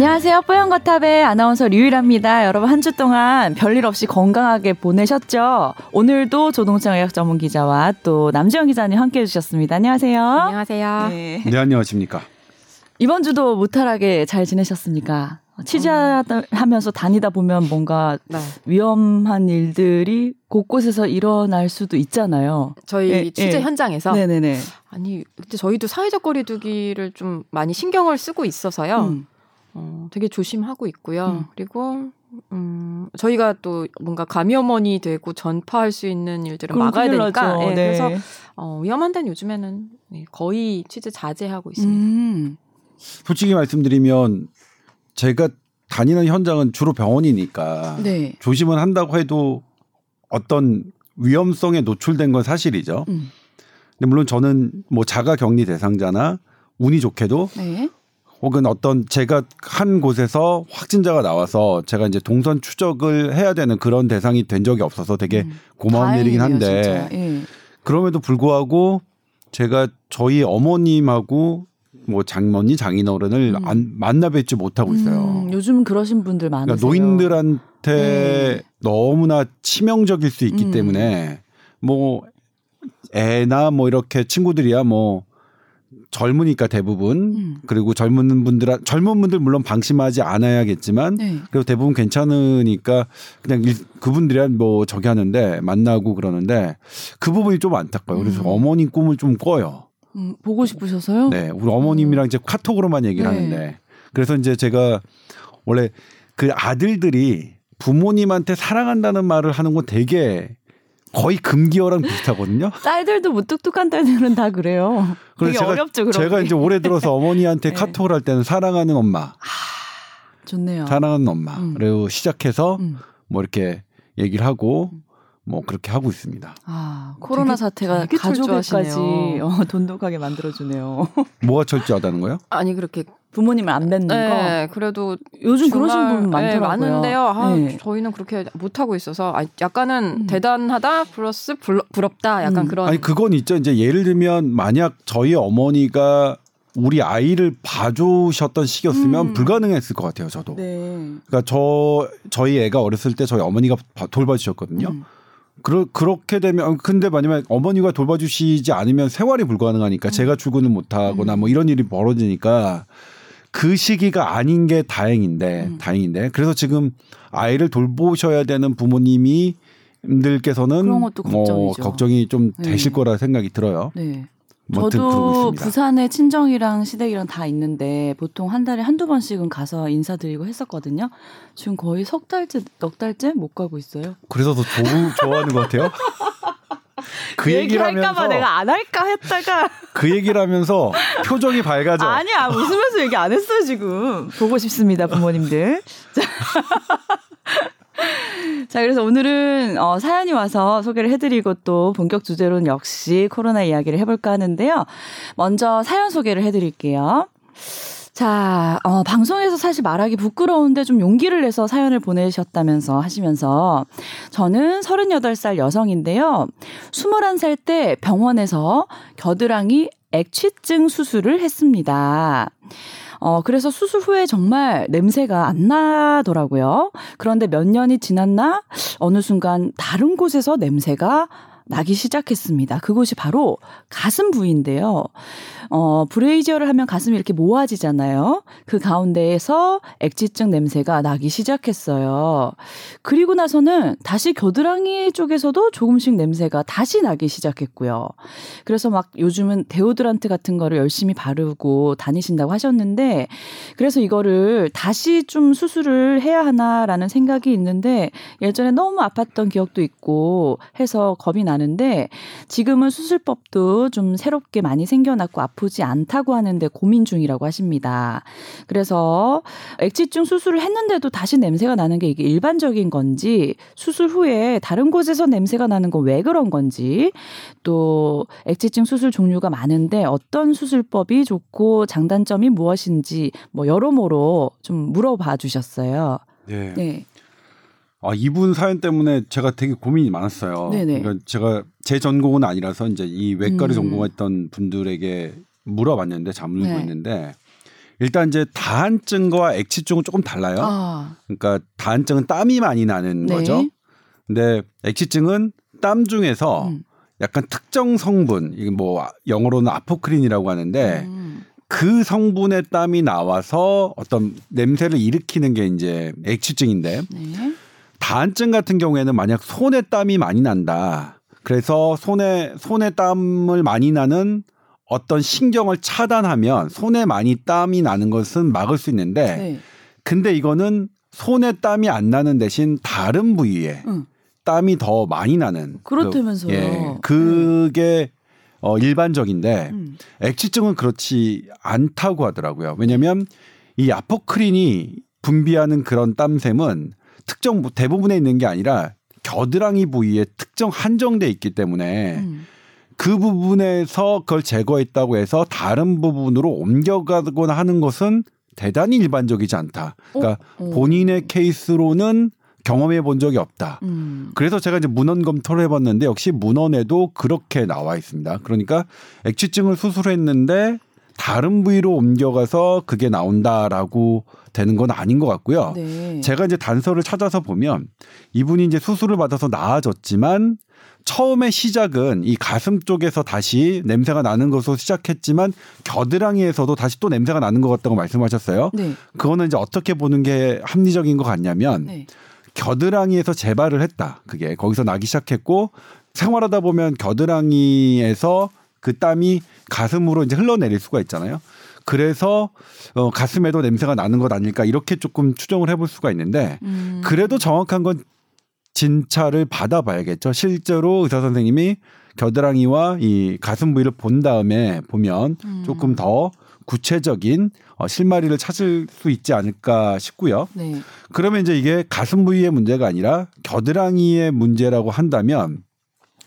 안녕하세요. 뽀얀거탑의 아나운서 류일합니다. 여러분 한 주 동안 별일 없이 건강하게 보내셨죠? 오늘도 조동창 의학 전문 기자와 또 남지영 기자님 함께 해주셨습니다. 안녕하세요. 안녕하세요. 네, 네 안녕하십니까. 이번 주도 무탈하게 잘 지내셨습니까? 취재하면서 다니다 보면 뭔가 네. 위험한 일들이 곳곳에서 일어날 수도 있잖아요. 저희 예, 취재 예. 현장에서 네네네. 아니 근데 저희도 사회적 거리두기를 좀 많이 신경을 쓰고 있어서요. 음. 어, 되게 조심하고 있고요. 음. 그리고 음, 저희가 또 뭔가 감염원이 되고 전파할 수 있는 일들을 막아야 되니까 네, 네. 그래서 어, 위험한 데는 요즘에는 네, 거의 취재 자제하고 있습니다. 음. 솔직히 말씀드리면 제가 다니는 현장은 주로 병원이니까 네. 조심은 한다고 해도 어떤 위험성에 노출된 건 사실이죠. 음. 근데 물론 저는 뭐 자가 격리 대상자나 운이 좋게도 네. 혹은 어떤 제가 한 곳에서 확진자가 나와서 제가 이제 동선 추적을 해야 되는 그런 대상이 된 적이 없어서 되게 음. 고마운 일이긴 한데 예. 그럼에도 불구하고 제가 저희 어머님하고 뭐 장모님 장인어른을 음. 안 만나 뵙지 못하고 있어요. 음, 요즘 그러신 분들 많으세요. 그러니까 노인들한테 네. 너무나 치명적일 수 있기 음. 때문에 뭐 애나 뭐 이렇게 친구들이야 뭐 젊으니까 대부분 음. 그리고 젊은 분들 젊은 분들 물론 방심하지 않아야겠지만 네. 그리고 대부분 괜찮으니까 그냥 일, 그분들이란 뭐 저기 하는데 만나고 그러는데 그 부분이 좀 안타까워요. 그래서 음. 어머님 꿈을 좀 꿔요. 음, 보고 싶으셔서요? 네, 우리 어머님이랑 이제 카톡으로만 얘기를 네. 하는데 그래서 이제 제가 원래 그 아들들이 부모님한테 사랑한다는 말을 하는 건 되게 거의 금기어랑 비슷하거든요. 딸들도 무뚝뚝한 딸들은 다 그래요. 그래서 제가, 어렵죠, 그런 제가 이제 올해 들어서 어머니한테 네. 카톡을 할 때는 사랑하는 엄마. 아, 좋네요. 사랑하는 엄마. 음. 그리고 시작해서 음. 뭐 이렇게 얘기를 하고 음. 뭐 그렇게 하고 있습니다. 아 코로나 되게, 사태가 되게 가족을까지 어, 돈독하게 만들어주네요. 뭐가 철저하다는 거요? 아니 그렇게 부모님을 안 뵙는 네, 거. 그래도 요즘 그러신 분 네, 많더라고요. 네, 많은데요. 아, 네. 저희는 그렇게 못 하고 있어서 아, 약간은 음. 대단하다 플러스 부럽다 약간 음. 그런. 아니 그건 있죠. 이제 예를 들면 만약 저희 어머니가 우리 아이를 봐주셨던 시기였으면 음. 불가능했을 것 같아요. 저도. 네. 그러니까 저 저희 애가 어렸을 때 저희 어머니가 돌봐주셨거든요. 음. 그러, 그렇게 되면 근데 만약에 어머니가 돌봐주시지 않으면 생활이 불가능하니까 음. 제가 출근을 못하거나 음. 뭐 이런 일이 벌어지니까 그 시기가 아닌 게 다행인데 음. 다행인데 그래서 지금 아이를 돌보셔야 되는 부모님이 들께서는 뭐 걱정이 좀 네. 되실 네. 거라 생각이 들어요. 네. 저도 부산에 친정이랑 시댁이랑 다 있는데 보통 한 달에 한두 번씩은 가서 인사드리고 했었거든요. 지금 거의 석 달째, 넉 달째 못 가고 있어요. 그래서 더 좋아하는 것 같아요. 그 얘기를 하면서 내가 안 할까 했다가 그 얘기를 하면서 표정이 밝아져. 아니야 웃으면서 얘기 안 했어요 지금 보고 싶습니다 부모님들. 자, 그래서 오늘은 어, 사연이 와서 소개를 해드리고 또 본격 주제로는 역시 코로나 이야기를 해볼까 하는데요. 먼저 사연 소개를 해드릴게요. 자, 어, 방송에서 사실 말하기 부끄러운데 좀 용기를 내서 사연을 보내셨다면서 하시면서 저는 38살 여성인데요. 21살 때 병원에서 겨드랑이 액취증 수술을 했습니다. 어, 그래서 수술 후에 정말 냄새가 안 나더라고요. 그런데 몇 년이 지났나 어느 순간 다른 곳에서 냄새가 나기 시작했습니다. 그곳이 바로 가슴 부위인데요. 어, 브레이저를 하면 가슴이 이렇게 모아지잖아요. 그 가운데에서 액지증 냄새가 나기 시작했어요. 그리고 나서는 다시 겨드랑이 쪽에서도 조금씩 냄새가 다시 나기 시작했고요. 그래서 막 요즘은 데오드란트 같은 거를 열심히 바르고 다니신다고 하셨는데 그래서 이거를 다시 좀 수술을 해야 하나라는 생각이 있는데 예전에 너무 아팠던 기억도 있고 해서 겁이 나는데 지금은 수술법도 좀 새롭게 많이 생겨났고 아프지 않다고 하는데 고민 중이라고 하십니다. 그래서 액지증 수술을 했는데도 다시 냄새가 나는 게 이게 일반적인 건지 수술 후에 다른 곳에서 냄새가 나는 건 왜 그런 건지 또 액지증 수술 종류가 많은데 어떤 수술법이 좋고 장단점이 무엇인지 뭐 여러모로 좀 물어봐 주셨어요. 네. 네. 아, 이분 사연 때문에 제가 되게 고민이 많았어요. 네네. 그러니까 제가 제 전공은 아니라서 이제 이 외과를 음. 전공했던 분들에게 물어봤는데 잠물고 네. 있는데 일단 이제 다한증과 액취증은 조금 달라요. 아. 그러니까 다한증은 땀이 많이 나는 네. 거죠. 근데 액취증은 땀 중에서 음. 약간 특정 성분, 이게 뭐 영어로는 아포크린이라고 하는데 음. 그 성분의 땀이 나와서 어떤 냄새를 일으키는 게 이제 액취증인데 네. 다한증 같은 경우에는 만약 손에 땀이 많이 난다. 그래서 손에 손에 땀을 많이 나는 어떤 신경을 차단하면 손에 많이 땀이 나는 것은 막을 수 있는데 네. 근데 이거는 손에 땀이 안 나는 대신 다른 부위에 응. 땀이 더 많이 나는 그렇다면서요. 그, 예, 그게 어, 일반적인데 음. 액취증은 그렇지 않다고 하더라고요. 왜냐하면 이 아포크린이 분비하는 그런 땀샘은 특정 대부분에 있는 게 아니라 겨드랑이 부위에 특정 한정돼 있기 때문에 음. 그 부분에서 그걸 제거했다고 해서 다른 부분으로 옮겨가거나 하는 것은 대단히 일반적이지 않다. 그러니까 어? 본인의 케이스로는 경험해 본 적이 없다. 음. 그래서 제가 이제 문헌 검토를 해봤는데 역시 문헌에도 그렇게 나와 있습니다. 그러니까 액취증을 수술했는데 다른 부위로 옮겨가서 그게 나온다라고 되는 건 아닌 것 같고요. 네. 제가 이제 단서를 찾아서 보면 이분이 이제 수술을 받아서 나아졌지만 처음에 시작은 이 가슴 쪽에서 다시 냄새가 나는 것으로 시작했지만 겨드랑이에서도 다시 또 냄새가 나는 것 같다고 말씀하셨어요. 네. 그거는 이제 어떻게 보는 게 합리적인 것 같냐면 네. 겨드랑이에서 재발을 했다. 그게 거기서 나기 시작했고 생활하다 보면 겨드랑이에서 그 땀이 가슴으로 이제 흘러내릴 수가 있잖아요. 그래서 어, 가슴에도 냄새가 나는 것 아닐까 이렇게 조금 추정을 해볼 수가 있는데 음. 그래도 정확한 건 진찰을 받아봐야겠죠. 실제로 의사 선생님이 겨드랑이와 이 가슴 부위를 본 다음에 보면 음. 조금 더 구체적인 어, 실마리를 찾을 수 있지 않을까 싶고요. 네. 그러면 이제 이게 가슴 부위의 문제가 아니라 겨드랑이의 문제라고 한다면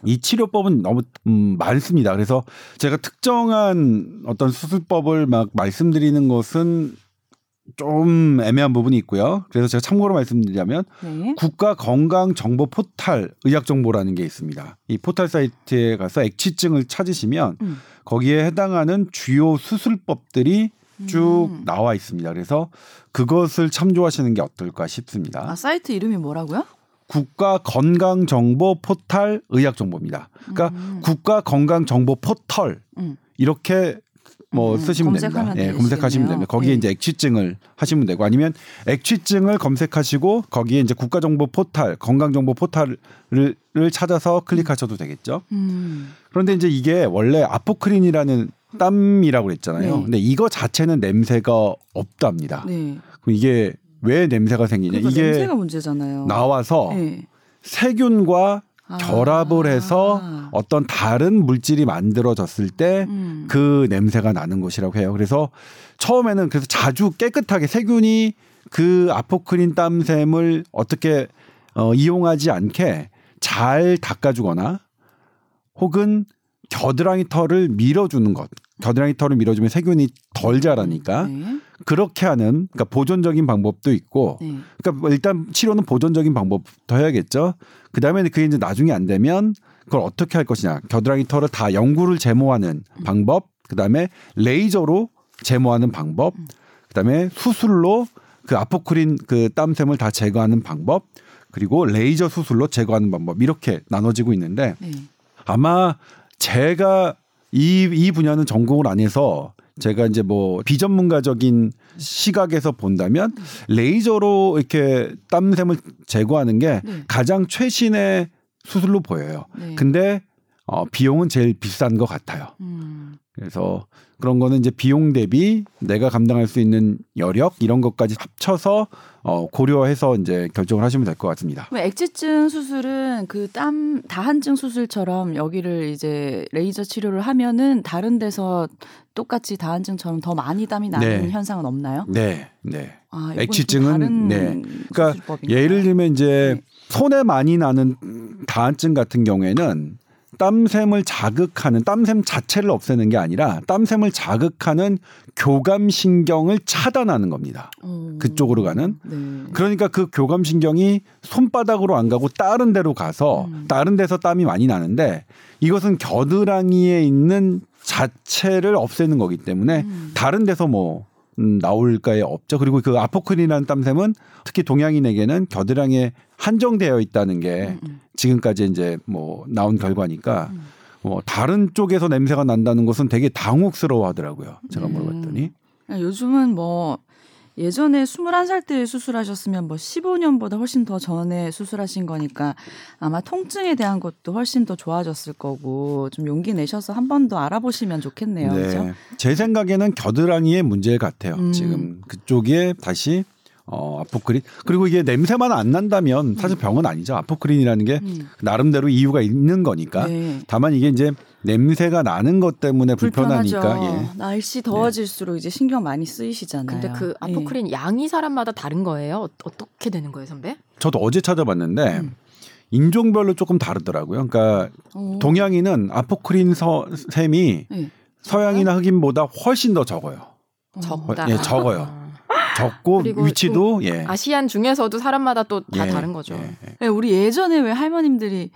이 치료법은 너무 음, 많습니다. 그래서 제가 특정한 어떤 수술법을 막 말씀드리는 것은 좀 애매한 부분이 있고요. 그래서 제가 참고로 말씀드리자면 네. 국가 건강 정보 포탈 의학 정보라는 게 있습니다. 이 포탈 사이트에 가서 액취증을 찾으시면 음. 거기에 해당하는 주요 수술법들이 쭉 음. 나와 있습니다. 그래서 그것을 참조하시는 게 어떨까 싶습니다. 아, 사이트 이름이 뭐라고요? 국가 건강 정보 포탈 의학 정보입니다. 그러니까 음. 국가 건강 정보 포털 음. 이렇게 뭐 음, 쓰시면 됩니다. 예, 검색하시면 됩니다. 거기에 네. 이제 액취증을 하시면 되고 아니면 액취증을 검색하시고 거기에 이제 국가정보 포탈, 건강정보 포탈을 찾아서 클릭하셔도 되겠죠. 음. 그런데 이제 이게 원래 아포크린이라는 땀이라고 그랬잖아요. 네. 근데 이거 자체는 냄새가 없답니다. 네. 그럼 이게 왜 냄새가 생기냐? 이게 냄새가 문제잖아요. 나와서 네. 세균과 아. 결합을 해서 어떤 다른 물질이 만들어졌을 때그 음. 그 냄새가 나는 것이라고 해요. 그래서 처음에는 그래서 자주 깨끗하게 세균이 그 아포크린 땀샘을 어떻게 어, 이용하지 않게 잘 닦아주거나 혹은 겨드랑이 털을 밀어주는 것. 겨드랑이 털을 밀어주면 세균이 덜 자라니까 네. 그렇게 하는 그러니까 보존적인 방법도 있고 네. 그러니까 뭐 일단 치료는 보존적인 방법부터 해야겠죠. 그다음에 그게 이제 나중에 안 되면 그걸 어떻게 할 것이냐. 겨드랑이 털을 다 연구를 제모하는 음. 방법, 그다음에 레이저로 제모하는 방법, 음. 그다음에 수술로 그 아포크린 그 땀샘을 다 제거하는 방법, 그리고 레이저 수술로 제거하는 방법 이렇게 나눠지고 있는데 네. 아마 제가 이, 이 분야는 전공을 안 해서 제가 이제 뭐 비전문가적인 시각에서 본다면 레이저로 이렇게 땀샘을 제거하는 게 네. 가장 최신의 수술로 보여요. 네. 근데 어, 비용은 제일 비싼 것 같아요. 음. 그래서 그런 거는 이제 비용 대비 내가 감당할 수 있는 여력 이런 것까지 합쳐서 어, 고려해서 이제 결정을 하시면 될 것 같습니다. 액지증 수술은 그 땀 다한증 수술처럼 여기를 이제 레이저 치료를 하면은 다른 데서 똑같이 다한증처럼 더 많이 땀이 나는 네. 현상은 없나요? 네, 네. 아, 액취증은 네. 그러니까? 예를 들면 이제 네. 손에 많이 나는 다한증 같은 경우에는 땀샘을 자극하는 땀샘 자체를 없애는 게 아니라 땀샘을 자극하는 교감 신경을 차단하는 겁니다. 오. 그쪽으로 가는. 네. 그러니까 그 교감 신경이 손바닥으로 안 가고 다른 데로 가서 음. 다른 데서 땀이 많이 나는데 이것은 겨드랑이에 있는 자체를 없애는 거기 때문에 음. 다른 데서 뭐 음, 나올까에 없죠. 그리고 그 아포크린이라는 땀샘은 특히 동양인에게는 겨드랑이에 한정되어 있다는 게 음, 음. 지금까지 이제 뭐 나온 결과니까 음. 뭐 다른 쪽에서 냄새가 난다는 것은 되게 당혹스러워 하더라고요. 제가 네. 물어봤더니. 요즘은 뭐 예전에 21살 때 수술하셨으면 뭐 15년보다 훨씬 더 전에 수술하신 거니까 아마 통증에 대한 것도 훨씬 더 좋아졌을 거고 좀 용기 내셔서 한 번 더 알아보시면 좋겠네요. 네. 그죠? 제 생각에는 겨드랑이의 문제 같아요. 음. 지금 그쪽에 다시 어, 아포크린. 그리고 이게 냄새만 안 난다면 사실 음. 병은 아니죠. 아포크린이라는 게 음. 나름대로 이유가 있는 거니까. 네. 다만 이게 이제 냄새가 나는 것 때문에 불편하니까. 예. 날씨 더워질수록 네. 이제 신경 많이 쓰이시잖아요. 근데 그 예. 아포크린 예. 양이 사람마다 다른 거예요? 어, 떻게 되는 거예요, 선배? 저도 어제 찾아봤는데 음. 인종별로 조금 다르더라고요. 그러니까 오. 동양인은 아포크린 서, 셈이 네. 서양이나 흑인보다 훨씬 더 적어요. 적다. 예, 적어요. 적고 위치도 예. 아시안 중에서도 사람마다 또다 예, 다른 거죠. 예, 예. 우리 예전에 왜 할머님들이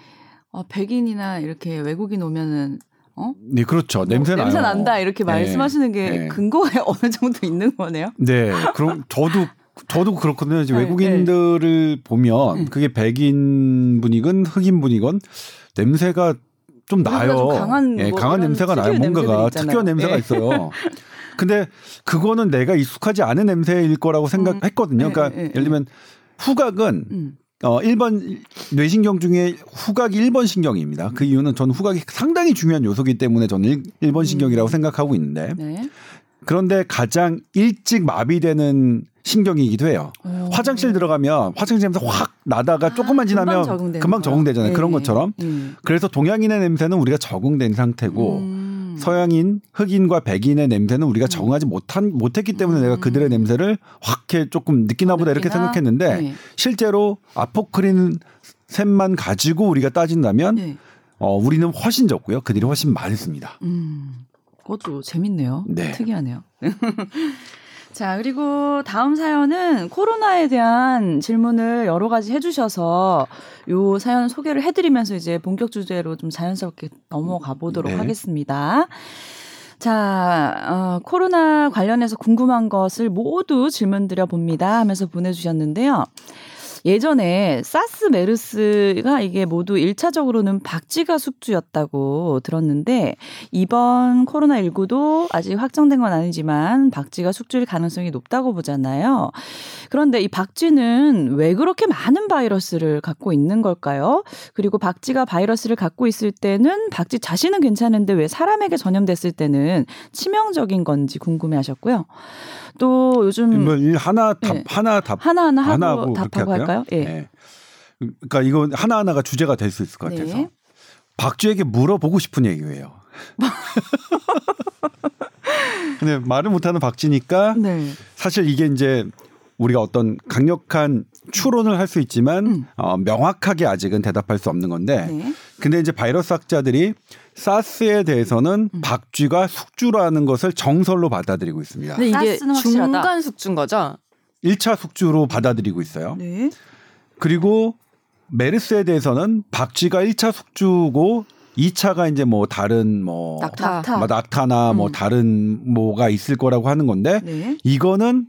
어, 백인이나 이렇게 외국인 오면은 어? 네, 그렇죠. 뭐, 냄새 나요. 냄새 난다 이렇게 예. 말씀하시는 게 근거가 어느 정도 있는 거네요. 네, 그럼 저도 저도 그렇거든요. 네, 외국인들을 네. 보면 음. 그게 백인 분이건 흑인 분이건 냄새가 좀 나요. 좀 강한, 예, 뭐 강한 냄새가 나요. 뭔가가 특유한 냄새가 네. 있어요. 근데 그거는 내가 익숙하지 않은 냄새일 거라고 생각했거든요. 음. 그러니까 네, 네, 예를 들면 후각은 음. 어 1번 뇌신경 중에 후각이 1번 신경입니다. 그 이유는 저는 후각이 상당히 중요한 요소기 때문에 저는 1, 번 신경이라고 음. 생각하고 있는데 네. 그런데 가장 일찍 마비되는 신경이기도 해요. 오. 화장실 들어가면 화장실 냄새 확 나다가 아, 조금만 지나면 금방, 적응되잖아요. 네. 그런 것처럼. 음. 그래서 동양인의 냄새는 우리가 적응된 상태고 음. 음. 서양인, 흑인과 백인의 냄새는 우리가 음. 정하지 못한 못했기 때문에 음. 내가 그들의 냄새를 확해 조금 느끼나 보다 이렇게 생각했는데 네. 실제로 아포크린 샘만 가지고 우리가 따진다면 네. 어, 우리는 훨씬 적고요. 그들이 훨씬 많습니다. 음. 그것도 재밌네요. 네. 특이하네요. 자, 그리고 다음 사연은 코로나에 대한 질문을 여러 가지 해주셔서 요 사연 소개를 해드리면서 이제 본격 주제로 좀 자연스럽게 넘어가 보도록 네. 하겠습니다. 자, 어, 코로나 관련해서 궁금한 것을 모두 질문 드려 봅니다 하면서 보내주셨는데요. 예전에 사스 메르스가 이게 모두 1차적으로는 박쥐가 숙주였다고 들었는데 이번 코로나19도 아직 확정된 건 아니지만 박쥐가 숙주일 가능성이 높다고 보잖아요. 그런데 이 박쥐는 왜 그렇게 많은 바이러스를 갖고 있는 걸까요? 그리고 박쥐가 바이러스를 갖고 있을 때는 박쥐 자신은 괜찮은데 왜 사람에게 전염됐을 때는 치명적인 건지 궁금해 하셨고요. 또 요즘 뭐 하나 답 네. 하나 답 하나 하나 하고, 하고 답하고 할까요? 예. 네. 그러니까 이거 하나 하나가 주제가 될 수 있을 것 같아서 네. 박쥐에게 물어보고 싶은 얘기예요. 근데 말을 못하는 박쥐니까 네. 사실 이게 이제 우리가 어떤 강력한 추론을 할 수 있지만 음. 어, 명확하게 아직은 대답할 수 없는 건데 네. 근데 이제 바이러스 학자들이 사스에 대해서는 음. 박쥐가 숙주라는 것을 정설로 받아들이고 있습니다. 근데 이게 중간 숙주인 거죠? 1차 숙주로 받아들이고 있어요. 네. 그리고 메르스에 대해서는 박쥐가 1차 숙주고 2차가 이제 뭐 다른 뭐 낙타, 뭐 낙타나 뭐 음. 뭐 다른 뭐가 있을 거라고 하는 건데 네. 이거는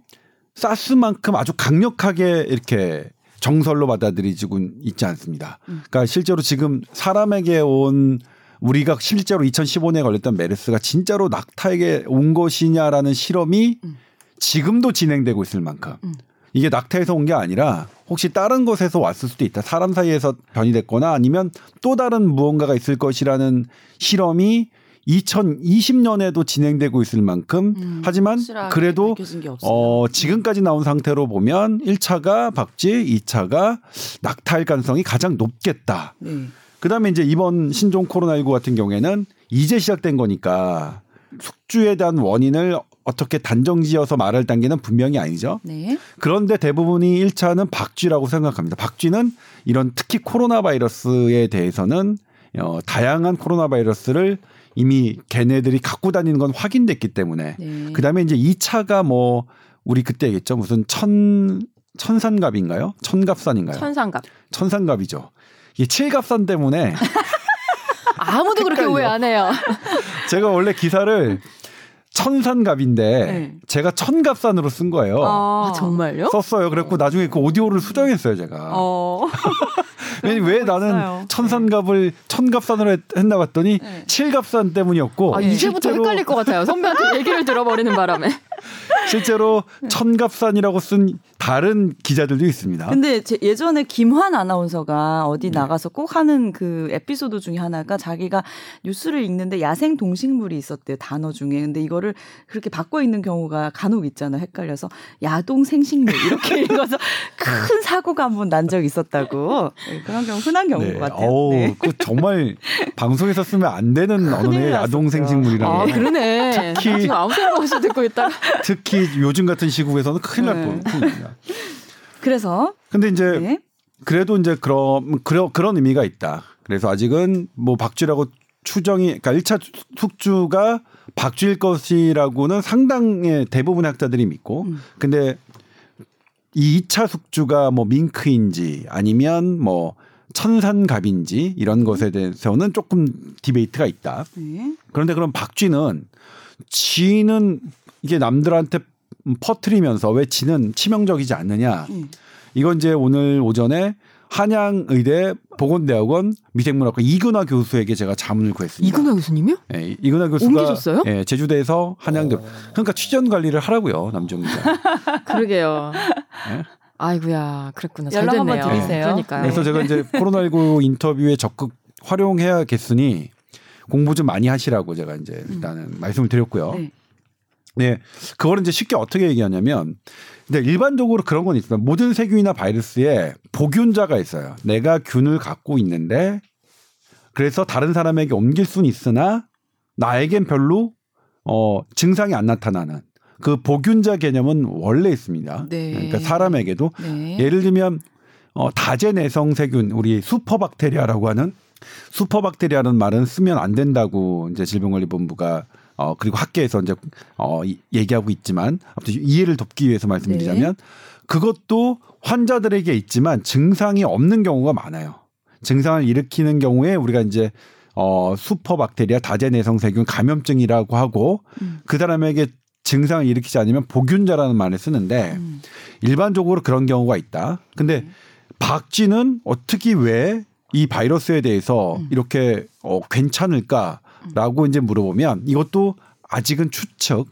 사스만큼 아주 강력하게 이렇게 정설로 받아들이지고 있지 않습니다. 음. 그러니까 실제로 지금 사람에게 온 우리가 실제로 2015년에 걸렸던 메르스가 진짜로 낙타에게 온 것이냐라는 실험이 음. 지금도 진행되고 있을 만큼 음. 이게 낙타에서 온 게 아니라 혹시 다른 곳에서 왔을 수도 있다. 사람 사이에서 변이됐거나 아니면 또 다른 무언가가 있을 것이라는 실험이 2020년에도 진행되고 있을 만큼 음, 하지만 그래도 어 지금까지 나온 상태로 보면 1차가 박쥐, 2차가 낙타일 가능성이 가장 높겠다. 네. 그다음에 이제 이번 신종 코로나19 같은 경우에는 이제 시작된 거니까 숙주에 대한 원인을 어떻게 단정지어서 말할 단계는 분명히 아니죠. 네. 그런데 대부분이 1차는 박쥐라고 생각합니다. 박쥐는 이런 특히 코로나 바이러스에 대해서는 어, 다양한 코로나 바이러스를 이미 걔네들이 갖고 다니는 건 확인됐기 때문에 네. 그다음에 이제 2차가 뭐 우리 그때 얘기했죠. 무슨 천 천산갑인가요? 천갑산인가요? 천산갑. 천산갑이죠. 이게 칠갑산 때문에 아무도 그렇게 오해 안 해요. 제가 원래 기사를 천산갑인데 네. 제가 천갑산으로 쓴 거예요. 아, 정말요? 썼어요. 그래고 나중에 그 오디오를 수정했어요, 제가. 어. 왜, 왜 나는 있어요. 천산갑을 천갑산으로 했, 나 봤더니 네. 칠갑산 때문이었고. 아, 이제부터. 헷갈릴 것 같아요. 선배한테 얘기를 들어버리는 바람에. 실제로 천갑산이라고 쓴 다른 기자들도 있습니다. 근데 예전에 김환 아나운서가 어디 네. 나가서 꼭 하는 그 에피소드 중에 하나가 자기가 뉴스를 읽는데 야생 동식물이 있었대요 단어 중에. 근데 이거를 그렇게 바꿔 읽는 경우가 간혹 있잖아요. 헷갈려서 야동 생식물 이렇게 읽어서 큰 사고가 한 번 난 적이 있었다고. 네, 그런 경우 흔한 경우인 네. 것 같아요. 오, 네. 그 정말 방송에서 쓰면 안 되는 언어네 야동 생식물이라는. 아 그러네. 특히 아무 생각 없이 듣고 있다. 특히 요즘 같은 시국에서는 큰일 날 네. 뻔입니다. 그래서 근데 이제 네. 그래도 이제 그런 그런 그런 의미가 있다. 그래서 아직은 뭐 박쥐라고 추정이 그러니까 1차 숙주가 박쥐일 것이라고는 상당의 대부분의 학자들이 믿고 음. 근데 이 2차 숙주가 뭐 밍크인지 아니면 뭐 천산갑인지 이런 것에 대해서는 조금 디베이트가 있다. 네. 그런데 그럼 박쥐는 쥐는 이게 남들한테 퍼트리면서 왜 지는 치명적이지 않느냐. 음. 이건 이제 오늘 오전에 한양의대 보건대학원 미생물학과 이근화 교수에게 제가 자문을 구했습니다. 이근화 교수님이요? 네, 이근화 교수가 옮기셨어요? 네, 제주대에서 한양대. 어. 그러니까 취전 관리를 하라고요, 남정 기자. 그러게요. 네? 아이구야 그랬구나. 잘 연락 한번 드리세요. 네. 그러니까요. 그래서 제가 이제 코로나19 인터뷰에 적극 활용해야겠으니 공부 좀 많이 하시라고 제가 이제 일단은 음. 말씀을 드렸고요. 네. 네, 그거를 이제 쉽게 어떻게 얘기하냐면, 근데 일반적으로 그런 건 있어요. 모든 세균이나 바이러스에 복균자가 있어요. 내가 균을 갖고 있는데, 그래서 다른 사람에게 옮길 수는 있으나 나에겐 별로 어 증상이 안 나타나는 그 보균자 개념은 원래 있습니다. 네. 그러니까 사람에게도 네. 예를 들면 어 다제내성 세균 우리 슈퍼박테리아라고 하는 슈퍼박테리아라는 말은 쓰면 안 된다고 이제 질병관리본부가 어 그리고 학계에서 이제 어 얘기하고 있지만 아무튼 이해를 돕기 위해서 말씀드리자면 네. 그것도 환자들에게 있지만 증상이 없는 경우가 많아요. 증상을 일으키는 경우에 우리가 이제 어 슈퍼박테리아 다제 내성 세균 감염증이라고 하고 음. 그 사람에게 증상을 일으키지 않으면 보균자라는 말을 쓰는데 음. 일반적으로 그런 경우가 있다. 근데 음. 박쥐는 어떻게 왜 이 바이러스에 대해서 음. 이렇게 어 괜찮을까? 라고 이제 물어보면 이것도 아직은 추측.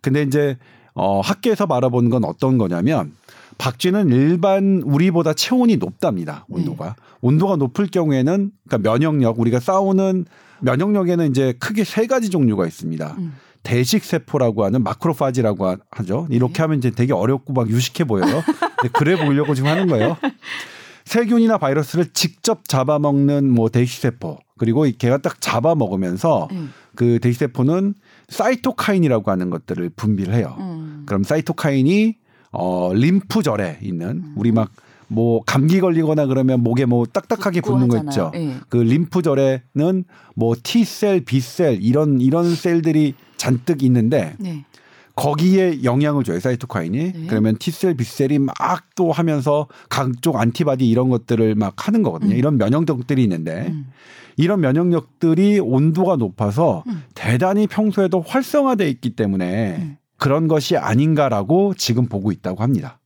근데 이제 어 학계에서 바라보는 건 어떤 거냐면 박쥐는 일반 우리보다 체온이 높답니다. 온도가. 네. 온도가 높을 경우에는 그러니까 면역력 우리가 싸우는 면역력에는 이제 크게 세 가지 종류가 있습니다. 음. 대식 세포라고 하는 마크로파지라고 하죠. 이렇게 네. 하면 이제 되게 어렵고 막 유식해 보여요. 그래 보이려고 지금 하는 거예요. 세균이나 바이러스를 직접 잡아먹는 뭐 대식 세포 그리고 걔가 딱 잡아 먹으면서 음. 그 대시세포는 사이토카인이라고 하는 것들을 분비를 해요. 음. 그럼 사이토카인이 어 림프절에 있는 음. 우리 막뭐 감기 걸리거나 그러면 목에 뭐 딱딱하게 붙는 거 있죠. 네. 그 림프절에는 뭐 T셀, B셀 이런 이런 셀들이 잔뜩 있는데 네. 거기에 영향을 줘요 사이토카인이 네. 그러면 T셀, B셀이 막 또 하면서 각종 안티바디 이런 것들을 막 하는 거거든요. 음. 이런 면역력들이 있는데 음. 이런 면역력들이 온도가 높아서 음. 대단히 평소에도 활성화돼 있기 때문에 음. 그런 것이 아닌가라고 지금 보고 있다고 합니다.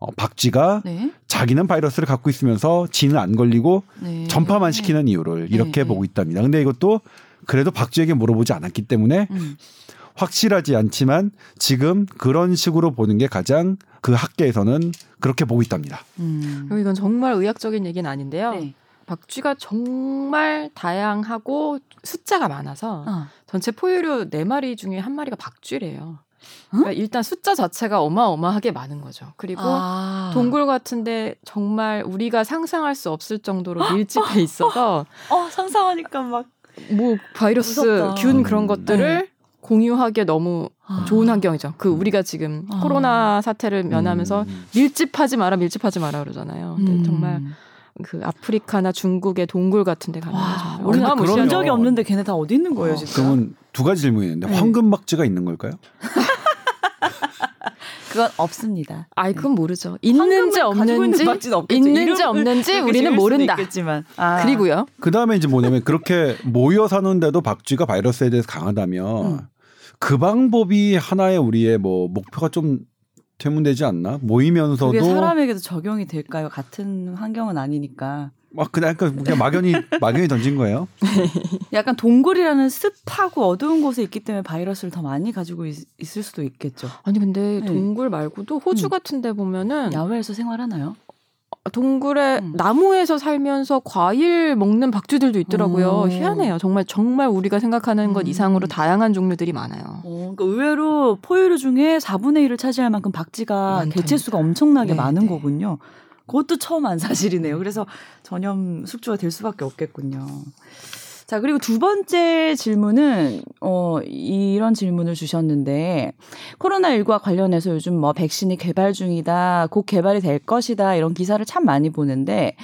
어, 박쥐가 네. 자기는 바이러스를 갖고 있으면서 지는 안 걸리고 네. 전파만 시키는 이유를 이렇게 네. 보고 있답니다. 근데 이것도 그래도 박쥐에게 물어보지 않았기 때문에 음. 확실하지 않지만 지금 그런 식으로 보는 게 가장 그 학계에서는 그렇게 보고 있답니다. 음. 이건 정말 의학적인 얘기는 아닌데요. 네. 박쥐가 정말 다양하고 숫자가 많아서 어. 전체 포유류 네 마리 중에 한 마리가 박쥐래요. 그러니까 일단 숫자 자체가 어마어마하게 많은 거죠. 그리고 아. 동굴 같은데 정말 우리가 상상할 수 없을 정도로 밀집해 있어서 어 상상하니까 막 뭐 바이러스, 무섭다. 균 그런 음. 것들을 네. 공유하기에 너무 아. 좋은 환경이죠. 그 우리가 지금 아. 코로나 사태를 면하면서 음. 밀집하지 마라, 밀집하지 마라 그러잖아요. 근데 음. 정말 그 아프리카나 중국의 동굴 같은 데 가면 와, 우리는 그런 적이 없는데 걔네 다 어디 있는 거예요, 어, 진짜? 그러면 두 가지 질문이 있는데 네. 황금박쥐가 있는 걸까요? 그건 없습니다. 아이 그건 모르죠. 있는지 없는지 있는지 없는지 우리는 모른다. 아. 그리고요. 그 다음에 이제 뭐냐면 그렇게 모여 사는데도 박쥐가 바이러스에 대해서 강하다면 음. 그 방법이 하나의 우리의 뭐 목표가 좀 되문되지 않나? 모이면서도 그게 사람에게도 적용이 될까요? 같은 환경은 아니니까. 막 그냥 그냥 막연히 막연히 던진 거예요. 약간 동굴이라는 습하고 어두운 곳에 있기 때문에 바이러스를 더 많이 가지고 있, 을 수도 있겠죠. 아니 근데 네. 동굴 말고도 호주 음. 같은데 보면은 야외에서 생활하나요? 동굴에 음. 나무에서 살면서 과일 먹는 박쥐들도 있더라고요. 오. 희한해요. 정말 정말 우리가 생각하는 것 음. 이상으로 다양한 종류들이 많아요. 어, 그러니까 의외로 포유류 중에 4분의 1을 차지할 만큼 박쥐가 개체 수가 엄청나게 네, 많은 네. 거군요. 그것도 처음 안 사실이네요. 그래서 전염 숙주가 될 수밖에 없겠군요. 자, 그리고 두 번째 질문은, 어, 이런 질문을 주셨는데, 코로나19와 관련해서 요즘 뭐 백신이 개발 중이다, 곧 개발이 될 것이다, 이런 기사를 참 많이 보는데,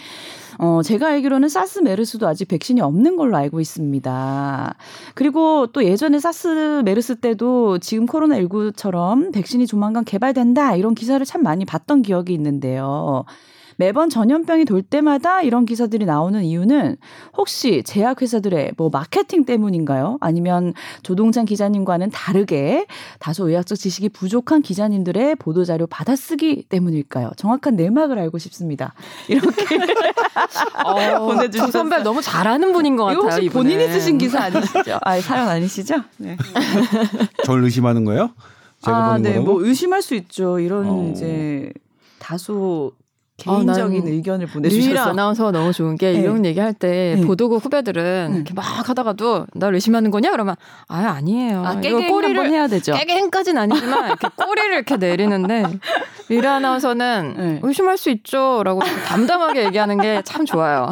어, 제가 알기로는 사스 메르스도 아직 백신이 없는 걸로 알고 있습니다. 그리고 또 예전에 사스 메르스 때도 지금 코로나19처럼 백신이 조만간 개발된다, 이런 기사를 참 많이 봤던 기억이 있는데요. 매번 전염병이 돌 때마다 이런 기사들이 나오는 이유는 혹시 제약회사들의 뭐 마케팅 때문인가요? 아니면 조동찬 기자님과는 다르게 다소 의학적 지식이 부족한 기자님들의 보도자료 받아쓰기 때문일까요? 정확한 내막을 알고 싶습니다. 이렇게 어, 보내주셨어요. 선배 너무 잘하는 분인 것 같아요. 혹시 이분은. 본인이 쓰신 기사 아니시죠? 아, 사연 아니시죠? 네. 저를 의심하는 거예요? 제가 아, 네, 거라고? 뭐 의심할 수 있죠. 이런 어. 이제 다소 개인적인 어, 의견을 보내주셔서 류일 아나운서가 너무 좋은 게 네. 이런 얘기할 때 네. 보도국 후배들은 네. 이렇게 막 하다가도 날 의심하는 거냐 그러면 아 아니에요. 아, 깨갱 꼬리를 해야 되죠. 깨갱까지는 아니지만 이렇게 꼬리를 이렇게 내리는데 류일 아나운서는 네. 의심할 수 있죠라고 담담하게 얘기하는 게 참 좋아요.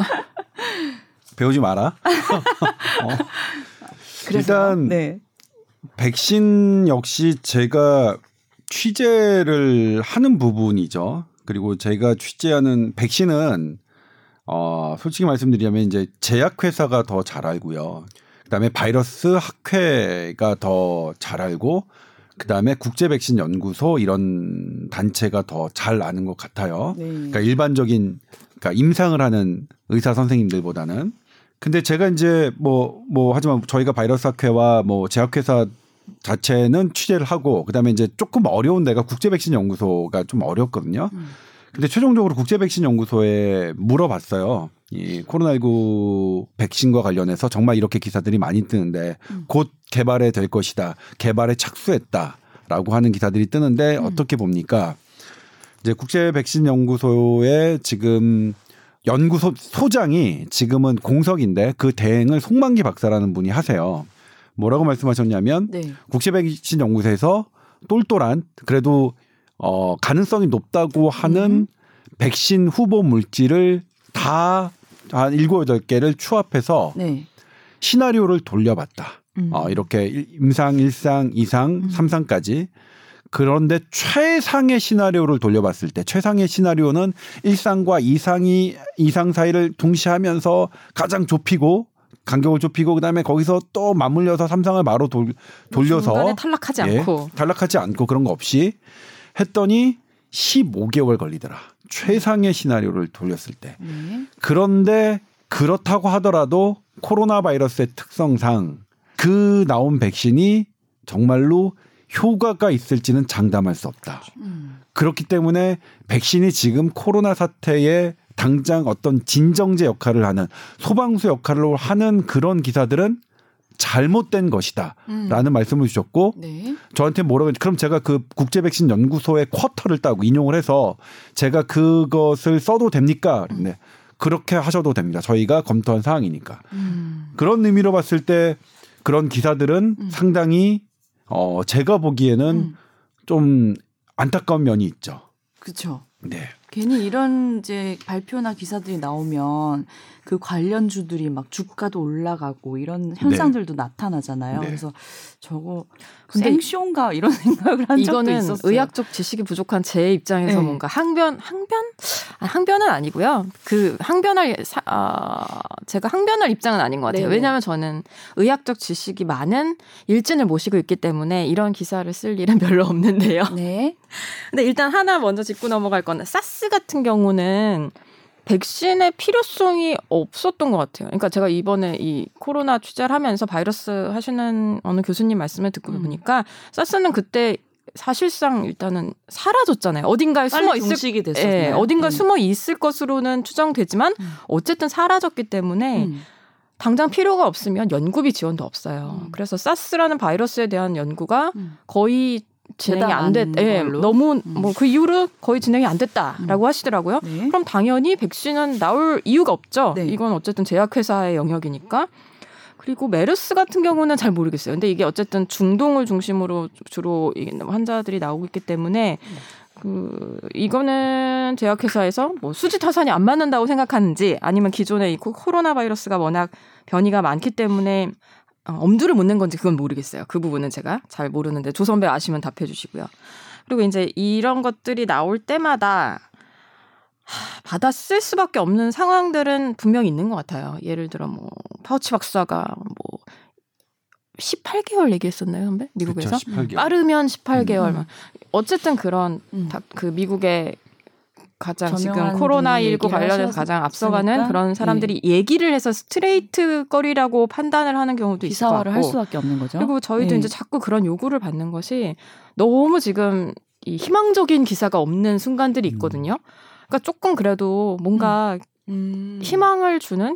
배우지 마라. 어. 일단 네. 백신 역시 제가 취재를 하는 부분이죠. 그리고 제가 취재하는 백신은 어 솔직히 말씀드리자면 이제 제약회사가 더 잘 알고요. 그다음에 바이러스 학회가 더 잘 알고 그다음에 국제 백신 연구소 이런 단체가 더 잘 아는 것 같아요. 네. 그러니까 일반적인 그러니까 임상을 하는 의사 선생님들보다는 근데 제가 이제 뭐뭐 뭐 하지만 저희가 바이러스 학회와 뭐 제약회사 자체는 취재를 하고 그다음에 이제 조금 어려운 데가 국제 백신 연구소가 좀 어렵거든요. 음. 근데 최종적으로 국제 백신 연구소에 물어봤어요. 이 코로나19 백신과 관련해서 정말 이렇게 기사들이 많이 뜨는데 음. 곧 개발에 될 것이다. 개발에 착수했다라고 하는 기사들이 뜨는데 음. 어떻게 봅니까? 이제 국제 백신 연구소에 지금 연구소 소장이 지금은 공석인데 그 대행을 송만기 박사라는 분이 하세요. 뭐라고 말씀하셨냐면 네. 국제백신 연구소에서 똘똘한 그래도 어 가능성이 높다고 하는 음. 백신 후보 물질을 다 한 일곱 여덟 개를 추합해서 네. 시나리오를 돌려봤다. 음. 어 이렇게 임상, 일상, 이상, 음. 삼상까지 그런데 최상의 시나리오를 돌려봤을 때 최상의 시나리오는 일상과 이상이 이상 사이를 동시에 하면서 가장 좁히고 간격을 좁히고 그다음에 거기서 또 맞물려서 삼상을 바로 돌, 돌려서 탈락하지 예, 않고 탈락하지 않고 그런 거 없이 했더니 15개월 걸리더라. 최상의 시나리오를 돌렸을 때. 네. 그런데 그렇다고 하더라도 코로나 바이러스의 특성상 그 나온 백신이 정말로 효과가 있을지는 장담할 수 없다. 음. 그렇기 때문에 백신이 지금 코로나 사태에 당장 어떤 진정제 역할을 하는 소방수 역할을 하는 그런 기사들은 잘못된 것이다라는 음. 말씀을 주셨고 네. 저한테 뭐라고 그럼 제가 그 국제 백신 연구소의 쿼터를 따고 인용을 해서 제가 그것을 써도 됩니까? 음. 네. 그렇게 하셔도 됩니다. 저희가 검토한 사항이니까. 음. 그런 의미로 봤을 때 그런 기사들은 음. 상당히 어 제가 보기에는 음. 좀 안타까운 면이 있죠. 그렇죠. 네. 괜히 이런 이제 발표나 기사들이 나오면 그 관련주들이 막 주가도 올라가고 이런 현상들도 네. 나타나잖아요. 네. 그래서 저거 생쇼인가 이런 생각을 한 적도 있었어요. 의학적 지식이 부족한 제 입장에서 네. 뭔가 항변 항변 아, 항변은 아니고요. 그 항변할 사, 아, 제가 항변할 입장은 아닌 것 같아요. 네 왜냐하면 저는 의학적 지식이 많은 일진을 모시고 있기 때문에 이런 기사를 쓸 일은 별로 없는데요. 네. 근데 일단 하나 먼저 짚고 넘어갈 거는 사스 같은 경우는 백신의 필요성이 없었던 것 같아요. 그러니까 제가 이번에 이 코로나 취재를 하면서 바이러스 하시는 어느 교수님 말씀을 듣고 음. 보니까 사스는 그때 사실상 일단은 사라졌잖아요. 어딘가에 숨어 있을 예, 어딘가 음. 숨어 있을 것으로는 추정되지만 음. 어쨌든 사라졌기 때문에 음. 당장 필요가 없으면 연구비 지원도 없어요. 음. 그래서 사스라는 바이러스에 대한 연구가 음. 거의 진행이 안 됐, 예, 너무 음. 뭐그 이후로 거의 진행이 안 됐다라고 하시더라고요. 네. 그럼 당연히 백신은 나올 이유가 없죠. 네. 이건 어쨌든 제약회사의 영역이니까. 그리고 메르스 같은 경우는 잘 모르겠어요. 근데 이게 어쨌든 중동을 중심으로 주로 환자들이 나오고 있기 때문에 그 이거는 제약회사에서 뭐 수지 타산이 안 맞는다고 생각하는지 아니면 기존의 이 코로나 바이러스가 워낙 변이가 많기 때문에 어, 엄두를 못 낸 건지 그건 모르겠어요. 그 부분은 제가 잘 모르는데 조선배 아시면 답해 주시고요. 그리고 이제 이런 것들이 나올 때마다 받아 쓸 수밖에 없는 상황들은 분명히 있는 것 같아요. 예를 들어 뭐 파우치 박사가 뭐 18개월 얘기했었나요, 선배? 미국에서 그쵸, 18개월. 빠르면 18개월. 음. 어쨌든 그런 음. 그 미국의 가장 지금 코로나19 관련해서 가장 앞서가는 그런 사람들이 네. 얘기를 해서 스트레이트 거리라고 판단을 하는 경우도 있을 것 같고. 할 수밖에 없는 거죠. 그리고 저희도 네. 이제 자꾸 그런 요구를 받는 것이 너무 지금 이 희망적인 기사가 없는 순간들이 음. 있거든요. 그러니까 조금 그래도 뭔가 음. 희망을 주는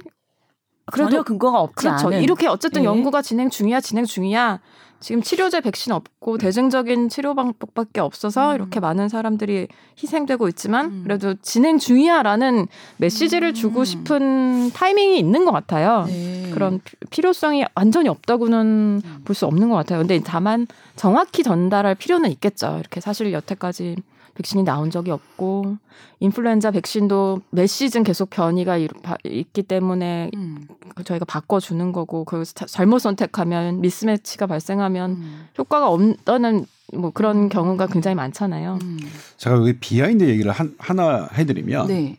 그래도 전혀 근거가 없지 그렇죠. 않은. 이렇게 어쨌든 예. 연구가 진행 중이야, 진행 중이야. 지금 치료제 백신 없고 대증적인 치료 방법밖에 없어서 음. 이렇게 많은 사람들이 희생되고 있지만 음. 그래도 진행 중이야라는 메시지를 음. 주고 싶은 타이밍이 있는 것 같아요. 네. 그런 필요성이 완전히 없다고는 음. 볼수 없는 것 같아요. 근데 다만 정확히 전달할 필요는 있겠죠. 이렇게 사실 여태까지 백신이 나온 적이 없고 인플루엔자 백신도 몇 시즌 계속 변이가 있기 때문에 음. 저희가 바꿔주는 거고 그 잘못 선택하면 mismatch가 발생하면 음. 효과가 없다는 뭐 그런 음. 경우가 굉장히 많잖아요. 음. 제가 여기 behind 얘기를 한, 하나 해드리면 네.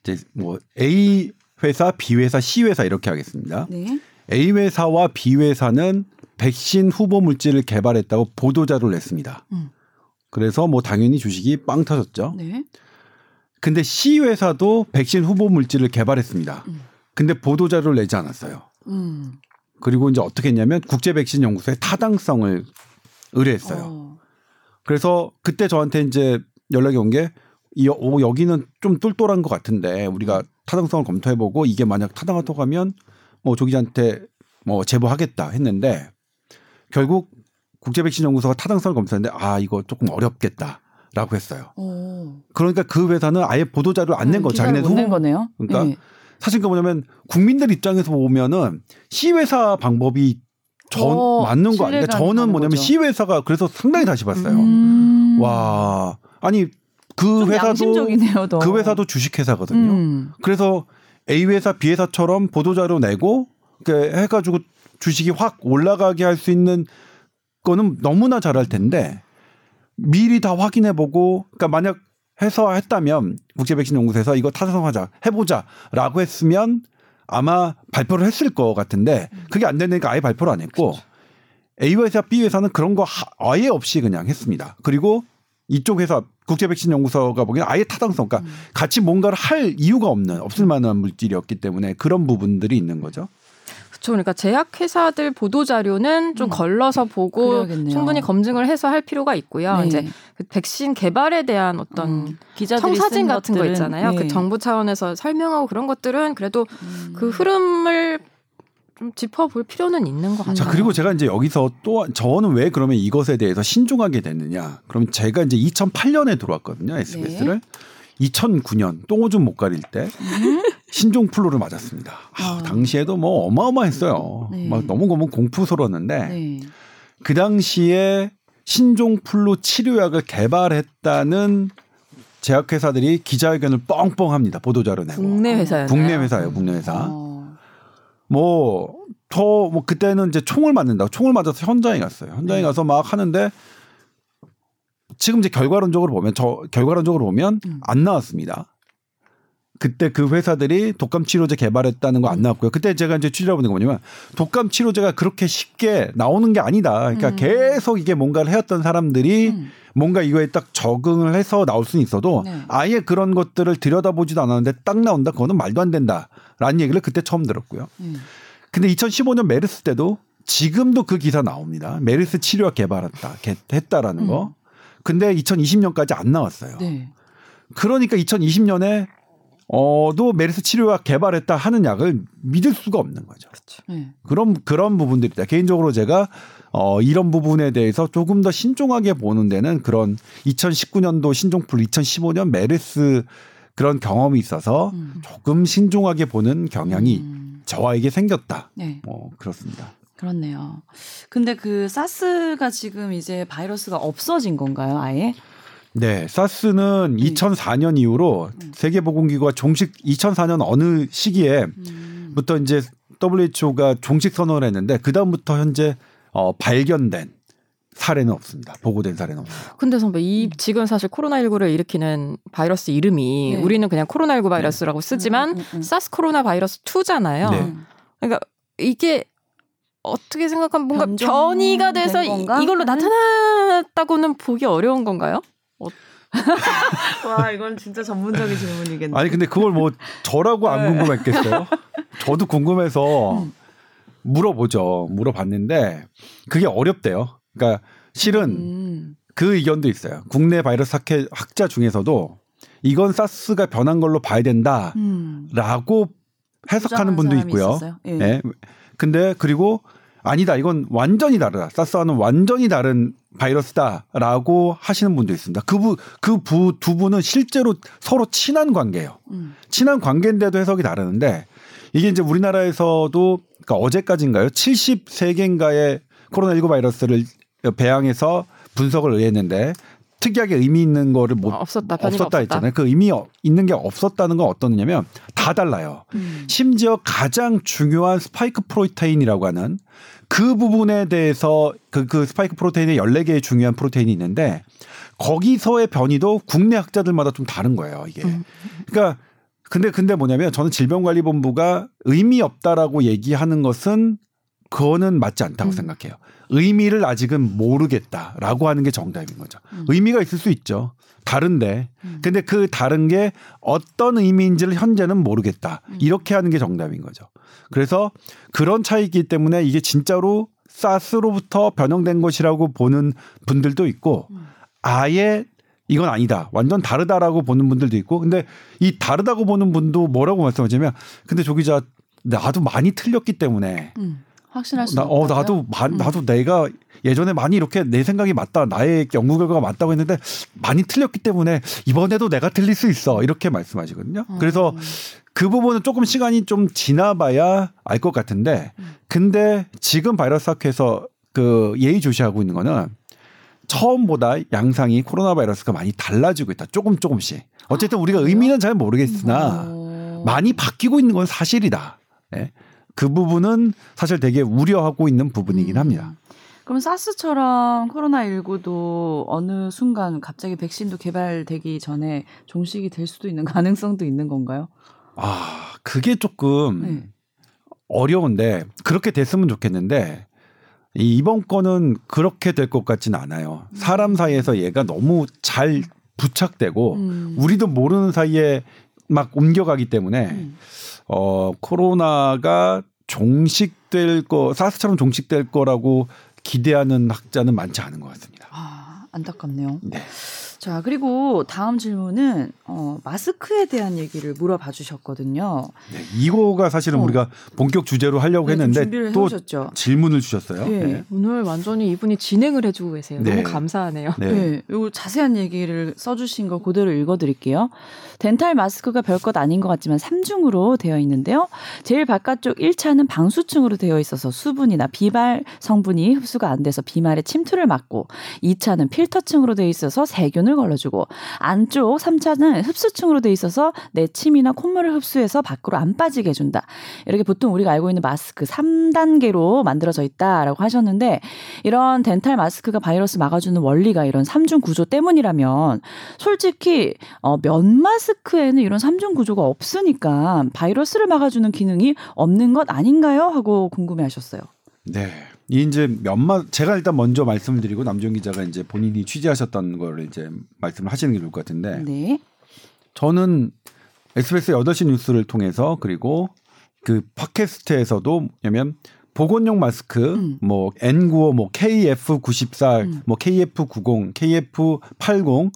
이제 뭐 A 회사, B 회사, C 회사 이렇게 하겠습니다. 네. A 회사와 B 회사는 백신 후보 물질을 개발했다고 보도 자료를 냈습니다. 음. 그래서 뭐 당연히 주식이 빵 터졌죠. 네. 근데 C 회사도 백신 후보 물질을 개발했습니다. 음. 근데 보도 자료를 내지 않았어요. 음. 그리고 이제 어떻게 했냐면 국제 백신 연구소에 타당성을 의뢰했어요. 어. 그래서 그때 저한테 이제 연락이 온 게 여기는 좀 똘똘한 것 같은데 우리가 타당성을 검토해보고 이게 만약 타당하다고 하면 뭐 조기자한테 뭐 제보하겠다 했는데 결국 국제백신연구소가 타당성을 검토했는데 아 이거 조금 어렵겠다 라고 했어요. 오. 그러니까 그 회사는 아예 보도 자료를 안 낸 거. 자기네 후보. 거네요. 그러니까 네. 사실 그 뭐냐면 국민들 입장에서 보면은 C 회사 방법이 전 어, 맞는 거 아니에요? 저는 뭐냐면 거죠. C 회사가 그래서 상당히 다시 봤어요. 음. 와 아니 그 회사도 그 회사도 주식 회사거든요. 음. 그래서 A 회사, B 회사처럼 보도 자료 내고 해가지고 주식이 확 올라가게 할 수 있는 거는 너무나 잘할 텐데 미리 다 확인해 보고 그러니까 만약 해서 했다면 국제 백신 연구소에서 이거 타성하자 해보자라고 했으면 아마 발표를 했을 것 같은데 그게 안 되니까 아예 발표를 안 했고 그렇죠. A 회사 B 회사는 그런 거 아예 없이 그냥 했습니다. 그리고 이쪽 회사 국제 백신 연구소가 보기엔 아예 타당성, 그러니까 음. 같이 뭔가를 할 이유가 없는 없을 만한 물질이었기 때문에 그런 부분들이 있는 거죠. 그렇죠. 그러니까 제약회사들 보도 자료는 좀 음. 걸러서 보고 그러겠네요. 충분히 검증을 해서 할 필요가 있고요. 네. 이제 그 백신 개발에 대한 어떤 음. 청사진 같은 것들은, 거 있잖아요. 그 네. 그 정부 차원에서 설명하고 그런 것들은 그래도 음. 그 흐름을 좀 짚어볼 필요는 있는 것 같아요. 자 그리고 제가 이제 여기서 또 저는 왜 그러면 이것에 대해서 신중하게 됐느냐? 그럼 제가 이제 2008년에 들어왔거든요 SBS를. 네. 2009년 똥오줌 못 가릴 때 음? 신종 플루를 맞았습니다. 아, 아. 당시에도 뭐 어마어마했어요. 네. 막 너무 너무 공포스러웠는데 네. 그 당시에 신종 플루 치료약을 개발했다는 제약회사들이 기자회견을 뻥뻥 합니다. 보도자료 내고. 국내 회사요. 국내 회사예요. 국내 회사. 어. 뭐, 더, 뭐, 그때는 이제 총을 맞는다고 총을 맞아서 현장에 갔어요. 현장에 네. 가서 막 하는데 지금 이제 결과론적으로 보면 저 결과론적으로 보면 음. 안 나왔습니다. 그때 그 회사들이 독감 치료제 개발했다는 거 안 나왔고요. 그때 제가 이제 취재를 해보는 게 뭐냐면 독감 치료제가 그렇게 쉽게 나오는 게 아니다. 그러니까 음. 계속 이게 뭔가를 해왔던 사람들이 음. 뭔가 이거에 딱 적응을 해서 나올 수는 있어도 네. 아예 그런 것들을 들여다보지도 않았는데 딱 나온다. 그거는 말도 안 된다 라는 얘기를 그때 처음 들었고요. 음. 근데 2015년 메르스 때도 지금도 그 기사 나옵니다. 메르스 치료가 개발했다, 했다라는 거. 음. 근데 2020년까지 안 나왔어요. 네. 그러니까 2020년에 어도 메르스 치료가 개발했다 하는 약을 믿을 수가 없는 거죠. 그렇죠. 네. 그런 그런 부분들이다. 개인적으로 제가 어 이런 부분에 대해서 조금 더 신중하게 보는 데는 그런 2019년도 신종플 2015년 메르스 그런 경험이 있어서 음. 조금 신중하게 보는 경향이 음. 저와에게 생겼다. 네. 뭐 그렇습니다. 그렇네요. 근데 그 사스가 지금 이제 바이러스가 없어진 건가요, 아예? 네, 사스는 음. 2004년 이후로 음. 세계보건기구가 종식 2004년 어느 시기에부터 음. 이제 WHO가 종식 선언을 했는데 그 다음부터 현재 어, 발견된 사례는 없습니다. 보고된 사례는 없습니다. 근데 선배 이 음. 지금 사실 코로나19를 일으키는 바이러스 이름이 네. 우리는 그냥 코로나19 바이러스라고 쓰지만 음, 음, 음, 사스 코로나 바이러스 2잖아요. 네. 그러니까 이게 어떻게 생각하면 뭔가 변이가 돼서 이 걸로 나타났다고는 보기 어려운 건가요? 어. 와 이건 진짜 전문적인 질문이겠네. 아니 근데 그걸 뭐 저라고 안 네. 궁금했겠어요? 저도 궁금해서 음. 물어보죠. 물어봤는데 그게 어렵대요. 그러니까 실은 음. 그 의견도 있어요. 국내 바이러스 학회, 학자 중에서도 이건 사스가 변한 걸로 봐야 된다라고 음. 해석하는 분도 있고요. 예. 네. 근데 그리고 아니다. 이건 완전히 다르다. 사스와는 완전히 다른 바이러스다라고 하시는 분도 있습니다. 그부 그 부 두 분은 실제로 서로 친한 관계예요. 음. 친한 관계인데도 해석이 다르는데 이게 이제 우리나라에서도 그러니까 어제까지인가요? 73개인가의 코로나19 바이러스를 배양해서 분석을 의했는데 특이하게 의미 있는 거를 못 없었다, 없었다, 없었다 했잖아요. 그 의미 있는 게 없었다는 건 어떠냐면 다 달라요. 음. 심지어 가장 중요한 스파이크 프로테인이라고 하는 그 부분에 대해서 그, 그 스파이크 프로테인의 14개의 중요한 프로테인이 있는데 거기서의 변이도 국내 학자들마다 좀 다른 거예요, 이게. 음. 그러니까 근데 근데 뭐냐면 저는 질병관리본부가 의미 없다라고 얘기하는 것은 그거는 맞지 않다고 음. 생각해요. 의미를 아직은 모르겠다라고 하는 게 정답인 거죠. 음. 의미가 있을 수 있죠. 다른데. 음. 근데 그 다른 게 어떤 의미인지를 현재는 모르겠다. 음. 이렇게 하는 게 정답인 거죠. 그래서 그런 차이기 때문에 이게 진짜로 사스로부터 변형된 것이라고 보는 분들도 있고 음. 아예 이건 아니다. 완전 다르다라고 보는 분들도 있고. 근데 이 다르다고 보는 분도 뭐라고 말씀하시냐면 근데 조 기자 나도 많이 틀렸기 때문에 음. 확신할 수 나, 어, 나도 마, 음. 나도 내가 예전에 많이 이렇게 내 생각이 맞다 나의 연구 결과가 맞다고 했는데 많이 틀렸기 때문에 이번에도 내가 틀릴 수 있어 이렇게 말씀하시거든요. 음. 그래서 그 부분은 조금 시간이 좀 지나봐야 알 것 같은데 음. 근데 지금 바이러스 학회에서 그 예의조시하고 있는 거는 처음보다 양상이 코로나 바이러스가 많이 달라지고 있다. 조금 조금씩. 어쨌든 우리가 의미는 잘 모르겠으나 음. 많이 바뀌고 있는 건 사실이다. 예. 그 부분은 사실 되게 우려하고 있는 부분이긴 음. 합니다. 그럼 사스처럼 코로나19도 어느 순간 갑자기 백신도 개발되기 전에 종식이 될 수도 있는 가능성도 있는 건가요? 아, 그게 조금 네. 어려운데 그렇게 됐으면 좋겠는데 이번 건은 그렇게 될 것 같지는 않아요. 사람 사이에서 얘가 너무 잘 부착되고 음. 우리도 모르는 사이에 막 옮겨가기 때문에 음. 어, 코로나가 종식될 거, 사스처럼 종식될 거라고 기대하는 학자는 많지 않은 것 같습니다. 아, 안타깝네요. 네. 자, 그리고 다음 질문은 어, 마스크에 대한 얘기를 물어봐 주셨거든요. 네, 이거가 사실은 어. 우리가 본격 주제로 하려고 네, 했는데 또 해오셨죠. 질문을 주셨어요. 네. 네. 오늘 완전히 이분이 진행을 해주고 계세요. 너무 네. 감사하네요. 네. 네. 요 자세한 얘기를 써주신 거 그대로 읽어드릴게요. 덴탈 마스크가 별것 아닌 것 같지만 3중으로 되어 있는데요. 제일 바깥쪽 1차는 방수층으로 되어 있어서 수분이나 비말 성분이 흡수가 안 돼서 비말의 침투를 막고 2차는 필터층으로 되어 있어서 세균을 면을 걸러주고 안쪽 3차는 흡수층으로 돼 있어서 내 침이나 콧물을 흡수해서 밖으로 안 빠지게 해준다. 이렇게 보통 우리가 알고 있는 마스크 3단계로 만들어져 있다라고 하셨는데 이런 덴탈 마스크가 바이러스 막아주는 원리가 이런 3중 구조 때문이라면 솔직히 어, 면 마스크에는 이런 3중 구조가 없으니까 바이러스를 막아주는 기능이 없는 것 아닌가요? 하고 궁금해 하셨어요. 네. 이 이제 몇마 제가 일단 먼저 말씀을 드리고 남정 기자가 이제 본인이 취재하셨던 걸 이제 말씀을 하시는 게 좋을 것 같은데. 네. 저는 SBS 8시 뉴스를 통해서 그리고 그 팟캐스트에서도 뭐냐면 보건용 마스크 음. 뭐 N95 뭐 KF94 음. 뭐 KF90 KF80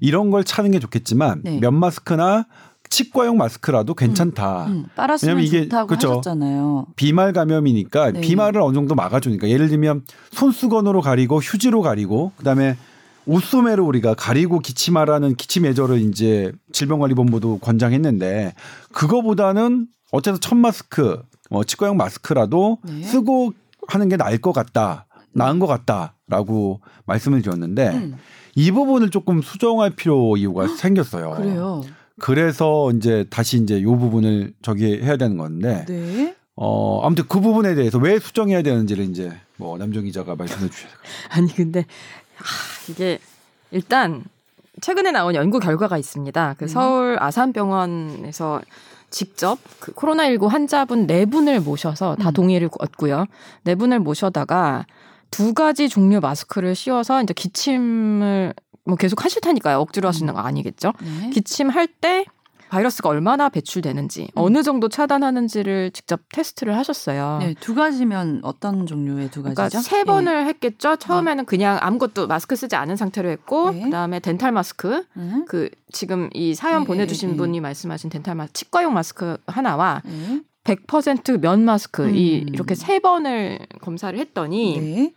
이런 걸 차는 게 좋겠지만 네. 면 마스크나 치과용 마스크라도 괜찮다. 음, 음. 빨았으면 이게 좋다고 그렇죠. 하셨잖아요. 비말 감염이니까 네. 비말을 어느 정도 막아주니까 예를 들면 손수건으로 가리고 휴지로 가리고 그다음에 옷소매로 우리가 가리고 기침하라는 기침 예절을 이제 질병관리본부도 권장했는데 그거보다는 어쨌든 첫 마스크, 뭐 치과용 마스크라도 네. 쓰고 하는 게 나을 것 같다, 나은 것 같다라고 말씀을 드렸는데 음. 이 부분을 조금 수정할 필요 이유가 생겼어요. 그래요. 그래서 이제 다시 이제 요 부분을 저기 해야 되는 건데. 네. 어, 아무튼 그 부분에 대해서 왜 수정해야 되는지를 이제 뭐 남정 기자가 말씀해 주셔야 돼요. 아니 근데 아, 이게 일단 최근에 나온 연구 결과가 있습니다. 그 음. 서울 아산병원에서 직접 그 코로나19 환자분 네 분을 모셔서 다 음. 동의를 얻고요. 네 분을 모셔다가 두 가지 종류 마스크를 씌워서 이제 기침을 뭐 계속 하실 테니까요. 억지로 하시는 거 음. 아니겠죠. 네. 기침할 때 바이러스가 얼마나 배출되는지 음. 어느 정도 차단하는지를 직접 테스트를 하셨어요. 네, 두 가지면 어떤 종류의 두 가지죠? 그러니까 세 번을 네. 했겠죠. 처음에는 네. 그냥 아무것도 마스크 쓰지 않은 상태로 했고 네. 그다음에 덴탈 마스크 음. 그 지금 이 사연 네, 보내주신 네, 분이 말씀하신 덴탈 마스크 치과용 마스크 하나와 100%면 마스크 음. 이 이렇게 세 번을 검사를 했더니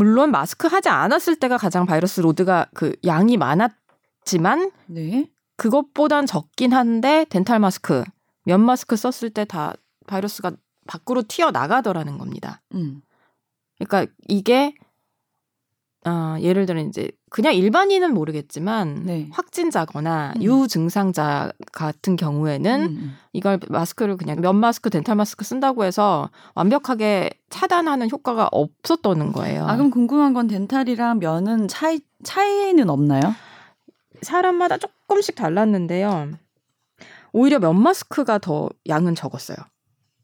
물론 마스크 하지 않았을 때가 가장 바이러스 load가 그 양이 많았지만 네. 그것보단 적긴 한데 덴탈 마스크, 면 마스크 썼을 때 다 바이러스가 밖으로 튀어 나가더라는 겁니다. 음. 그러니까 이게 아, 예를 들어 이제 그냥 일반인은 모르겠지만 네. 확진자거나 음. 유증상자 같은 경우에는 음, 음. 이걸 마스크를 그냥 면 마스크, 덴탈 마스크 쓴다고 해서 완벽하게 차단하는 효과가 없었다는 거예요. 아 그럼 궁금한 건 덴탈이랑 면은 차이 차이는 없나요? 사람마다 조금씩 달랐는데요. 오히려 면 마스크가 더 양은 적었어요.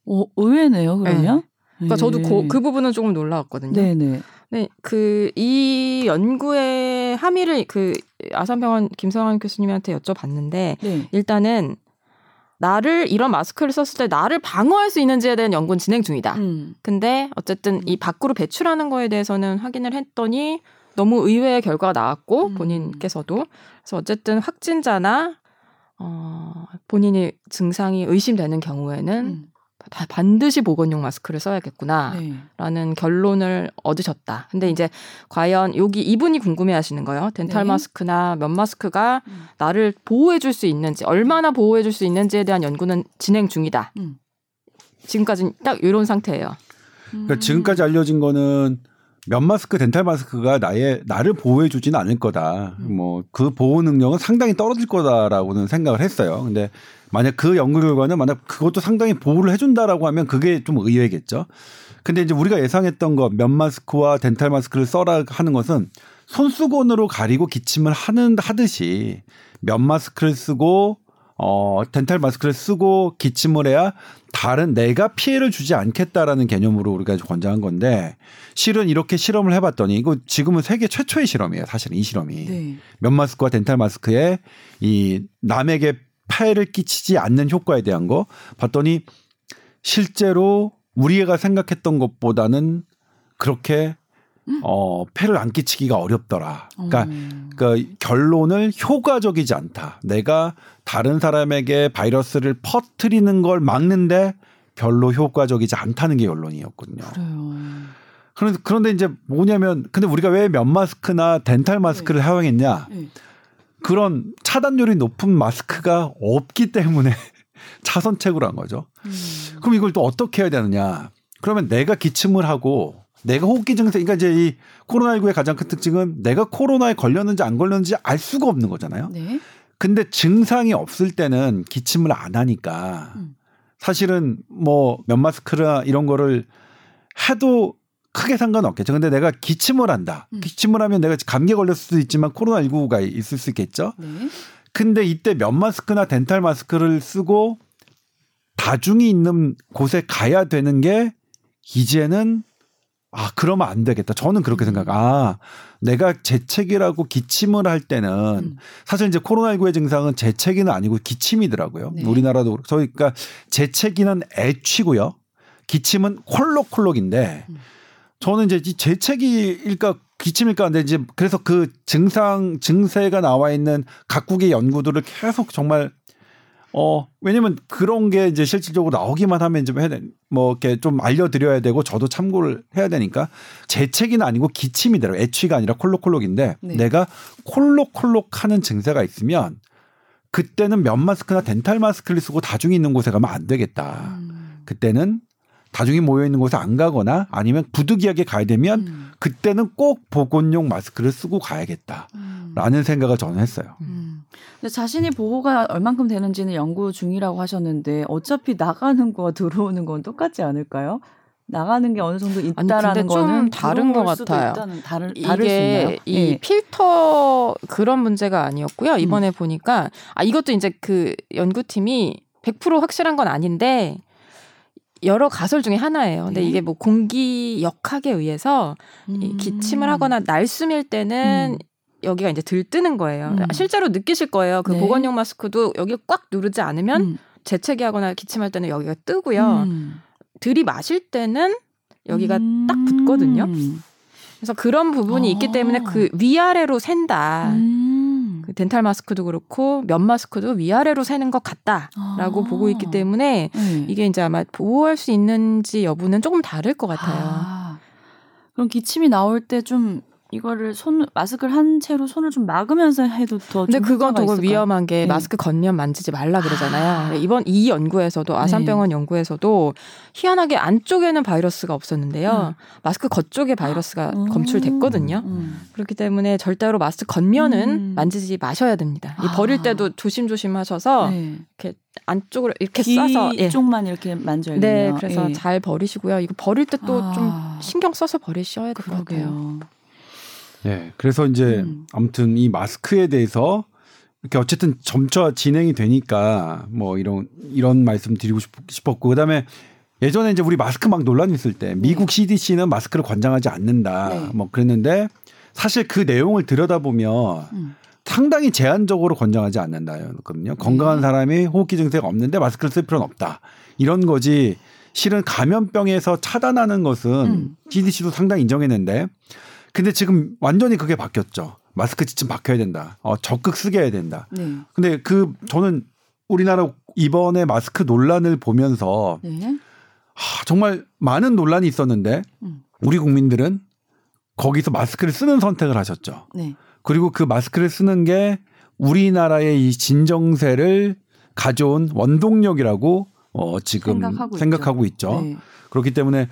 오, 의외네요, 그러면. 네. 그러니까 저도 그, 그 부분은 조금 놀라웠거든요. 네네. 네, 그 이 연구의 함의를 그 아산병원 김성환 교수님한테 여쭤봤는데 네. 일단은 나를 이런 마스크를 썼을 때 나를 방어할 수 있는지에 대한 연구는 진행 중이다. 음. 근데 어쨌든 이 밖으로 배출하는 거에 대해서는 확인을 했더니 너무 의외의 결과가 나왔고 음. 본인께서도 그래서 어쨌든 확진자나 어 본인이 증상이 의심되는 경우에는 음. 반드시 보건용 마스크를 써야겠구나라는 네. 결론을 얻으셨다. 근데 이제 과연 여기 이분이 궁금해하시는 거예요. 덴탈 네. 마스크나 면 마스크가 음. 나를 보호해줄 수 있는지, 얼마나 보호해줄 수 있는지에 대한 연구는 진행 중이다. 음. 지금까지 딱 이런 상태예요. 그러니까 지금까지 알려진 거는 면 마스크, 덴탈 마스크가 나의 나를 보호해 주지는 않을 거다. 음. 뭐그 보호 능력은 상당히 떨어질 거다라고는 생각을 했어요. 근데 만약 그 연구 결과는 만약 그것도 상당히 보호를 해준다라고 하면 그게 좀 의외겠죠. 근데 이제 우리가 예상했던 거 면 마스크와 덴탈 마스크를 써라 하는 것은 손수건으로 가리고 기침을 하는 하듯이 면 마스크를 쓰고 어, 덴탈 마스크를 쓰고 기침을 해야 다른 내가 피해를 주지 않겠다라는 개념으로 우리가 권장한 건데 실은 이렇게 실험을 해봤더니 이거 지금은 세계 최초의 실험이에요. 사실은 이 실험이 네. 면 마스크와 덴탈 마스크에 이 남에게 폐해를 끼치지 않는 효과에 대한 거 봤더니 실제로 우리가 생각했던 것보다는 그렇게 어, 폐를 안 끼치기가 어렵더라. 그러니까, 음. 그러니까 결론을 효과적이지 않다. 내가 다른 사람에게 바이러스를 퍼뜨리는 걸 막는데 별로 효과적이지 않다는 게 결론이었거든요. 그래요. 그런데, 그런데 이제 뭐냐면, 근데 우리가 왜 면 마스크나 덴탈 마스크를 네. 사용했냐? 네. 그런 차단율이 높은 마스크가 없기 때문에 차선책으로 한 거죠. 음. 그럼 이걸 또 어떻게 해야 되느냐? 그러면 내가 기침을 하고 내가 호흡기 증세, 그러니까 이제 이 코로나19의 가장 큰 특징은 내가 코로나에 걸렸는지 안 걸렸는지 알 수가 없는 거잖아요. 네. 근데 증상이 없을 때는 기침을 안 하니까 음. 사실은 뭐 면 마스크나 이런 거를 해도 크게 상관없겠죠. 근데 내가 기침을 한다. 음. 기침을 하면 내가 감기에 걸렸을 수도 있지만 코로나19가 있을 수 있겠죠. 네. 근데 이때 면 마스크나 덴탈 마스크를 쓰고 다중이 있는 곳에 가야 되는 게 이제는 아 그러면 안 되겠다. 저는 그렇게 음. 생각. 아 내가 재채기라고 기침을 할 때는 음. 사실 이제 코로나19의 증상은 재채기는 아니고 기침이더라고요. 네. 우리나라도 그러니까 재채기는 애취고요. 기침은 콜록콜록인데 음. 저는 이제 재채기일까 기침일까 하는데 이제 그래서 그 증상 증세가 나와 있는 각국의 연구들을 계속 정말 어, 왜냐면 그런 게 이제 실질적으로 나오기만 하면 좀 해야 돼. 뭐 이렇게 좀 알려드려야 되고 저도 참고를 해야 되니까 재채기는 아니고 기침이더라고. 애취가 아니라 콜록콜록인데 네. 내가 콜록콜록 하는 증세가 있으면 그때는 면 마스크나 덴탈 마스크를 쓰고 다중이 있는 곳에 가면 안 되겠다. 음. 그때는 다중이 모여 있는 곳에 안 가거나 아니면 부득이하게 가야 되면 음. 그때는 꼭 보건용 마스크를 쓰고 가야겠다라는 음. 생각을 저는 했어요. 음. 근데 자신이 보호가 얼만큼 되는지는 연구 중이라고 하셨는데 어차피 나가는 거와 들어오는 건 똑같지 않을까요? 나가는 게 어느 정도 있다라는 아니, 거는 다른 것 같아요. 다른, 이게 이 네. 필터 그런 문제가 아니었고요. 이번에 음. 보니까 아 이것도 이제 그 연구팀이 100% 확실한 건 아닌데 여러 가설 중에 하나예요. 근데 네. 이게 뭐 공기 역학에 의해서 음. 기침을 하거나 날숨일 때는 음. 여기가 이제 들뜨는 거예요. 음. 실제로 느끼실 거예요. 그 네. 보건용 마스크도 여기 꽉 누르지 않으면 음. 재채기하거나 기침할 때는 여기가 뜨고요. 음. 들이마실 때는 여기가 딱 붙거든요. 음. 그래서 그런 부분이 어. 있기 때문에 그 위아래로 샌다. 그 덴탈 마스크도 그렇고 면 마스크도 위아래로 새는 것 같다라고 아. 보고 있기 때문에 네. 이게 이제 아마 보호할 수 있는지 여부는 조금 다를 것 같아요. 아. 그럼 기침이 나올 때 좀 이거를 손 마스크를 한 채로 손을 좀 막으면서 해도 더 근데 그건 더 위험한 게 네. 마스크 겉면 만지지 말라 그러잖아요. 아. 이번 이 연구에서도 아산병원 네. 연구에서도 희한하게 안쪽에는 바이러스가 없었는데요. 음. 마스크 겉쪽에 바이러스가 음. 검출됐거든요. 음. 그렇기 때문에 절대로 마스크 겉면은 음. 만지지 마셔야 됩니다. 이 버릴 아. 때도 조심조심 하셔서 네. 이렇게 안쪽으로 이렇게 싸서 예. 쪽만 이렇게 만져야 돼요. 네, 그래서 예. 잘 버리시고요. 이거 버릴 때 또좀 아. 신경 써서 버리셔야 될 것 같아요. 네, 그래서 이제 음. 아무튼 이 마스크에 대해서 이렇게 어쨌든 점차 진행이 되니까 뭐 이런 이런 말씀 드리고 싶었고 그다음에 예전에 이제 우리 마스크 막 논란이 있을 때 미국 CDC는 마스크를 권장하지 않는다 네. 뭐 그랬는데 사실 그 내용을 들여다보면 음. 상당히 제한적으로 권장하지 않는다였거든요. 건강한 네. 사람이 호흡기 증세가 없는데 마스크를 쓸 필요는 없다. 이런 거지 실은 감염병에서 차단하는 것은 음. CDC도 상당히 인정했는데 근데 지금 완전히 그게 바뀌었죠. 마스크 지침 바뀌어야 된다. 어, 적극 쓰게 해야 된다. 네. 근데 그 저는 우리나라 이번에 마스크 논란을 보면서 네. 하, 정말 많은 논란이 있었는데 음. 우리 국민들은 거기서 마스크를 쓰는 선택을 하셨죠. 네. 그리고 그 마스크를 쓰는 게 우리나라의 이 진정세를 가져온 원동력이라고 어, 지금 생각하고, 생각하고 있죠. 있죠. 네. 그렇기 때문에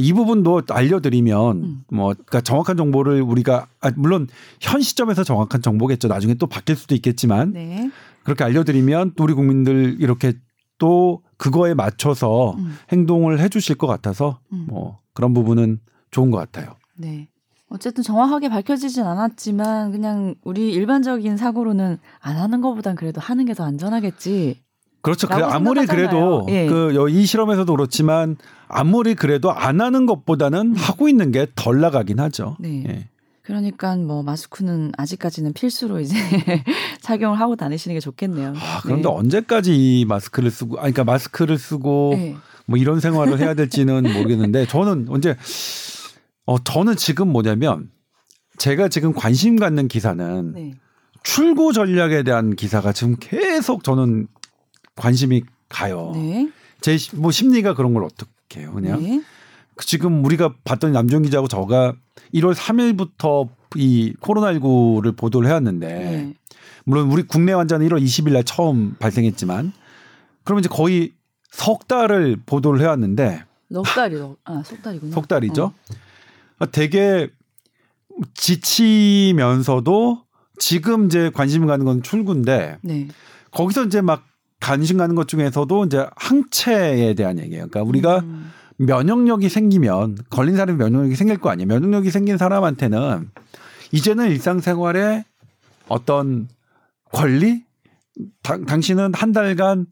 이 부분도 알려드리면 음. 뭐 그러니까 정확한 정보를 우리가 아, 물론 현 시점에서 정확한 정보겠죠. 나중에 또 바뀔 수도 있겠지만 네. 그렇게 알려드리면 또 우리 국민들 이렇게 또 그거에 맞춰서 음. 행동을 해주실 것 같아서 음. 뭐 그런 부분은 좋은 것 같아요. 네. 어쨌든 정확하게 밝혀지진 않았지만 그냥 우리 일반적인 사고로는 안 하는 것보단 그래도 하는 게 더 안전하겠지. 그렇죠. 그 아무리 그래도 예. 그이 실험에서도 그렇지만 아무리 그래도 안 하는 것보다는 음. 하고 있는 게 덜 나가긴 하죠. 네. 예. 그러니까 뭐 마스크는 아직까지는 필수로 이제 착용을 하고 다니시는 게 좋겠네요. 아, 그런데 네. 언제까지 이 마스크를 쓰고 아니 그러니까 마스크를 쓰고 네. 뭐 이런 생활을 해야 될지는 모르겠는데 저는 언제 어 저는 지금 뭐냐면 제가 지금 관심 갖는 기사는 네. 출구 전략에 대한 기사가 지금 계속 저는 관심이 가요. 네. 제뭐 심리가 그런 걸 어떻게 해요, 그냥. 네. 그 지금 우리가 봤던 남정 기자하고 저가 1월 3일부터 이 코로나19를 보도를 해왔는데 네. 물론 우리 국내 환자는 1월 20일 날 처음 발생했지만 그러면 이제 거의 석 달을 보도를 해왔는데 넉 달이요. 아, 석 달이군요. 석 달이죠. 어. 되게 지치면서도 지금 이제 관심 가는 건 출구인데 네. 거기서 이제 막 관심 가는 것 중에서도 이제 항체에 대한 얘기예요. 그러니까 우리가 음. 면역력이 생기면 걸린 사람이 면역력이 생길 거 아니에요. 면역력이 생긴 사람한테는 이제는 일상생활에 어떤 권리 당, 당신은 한 달간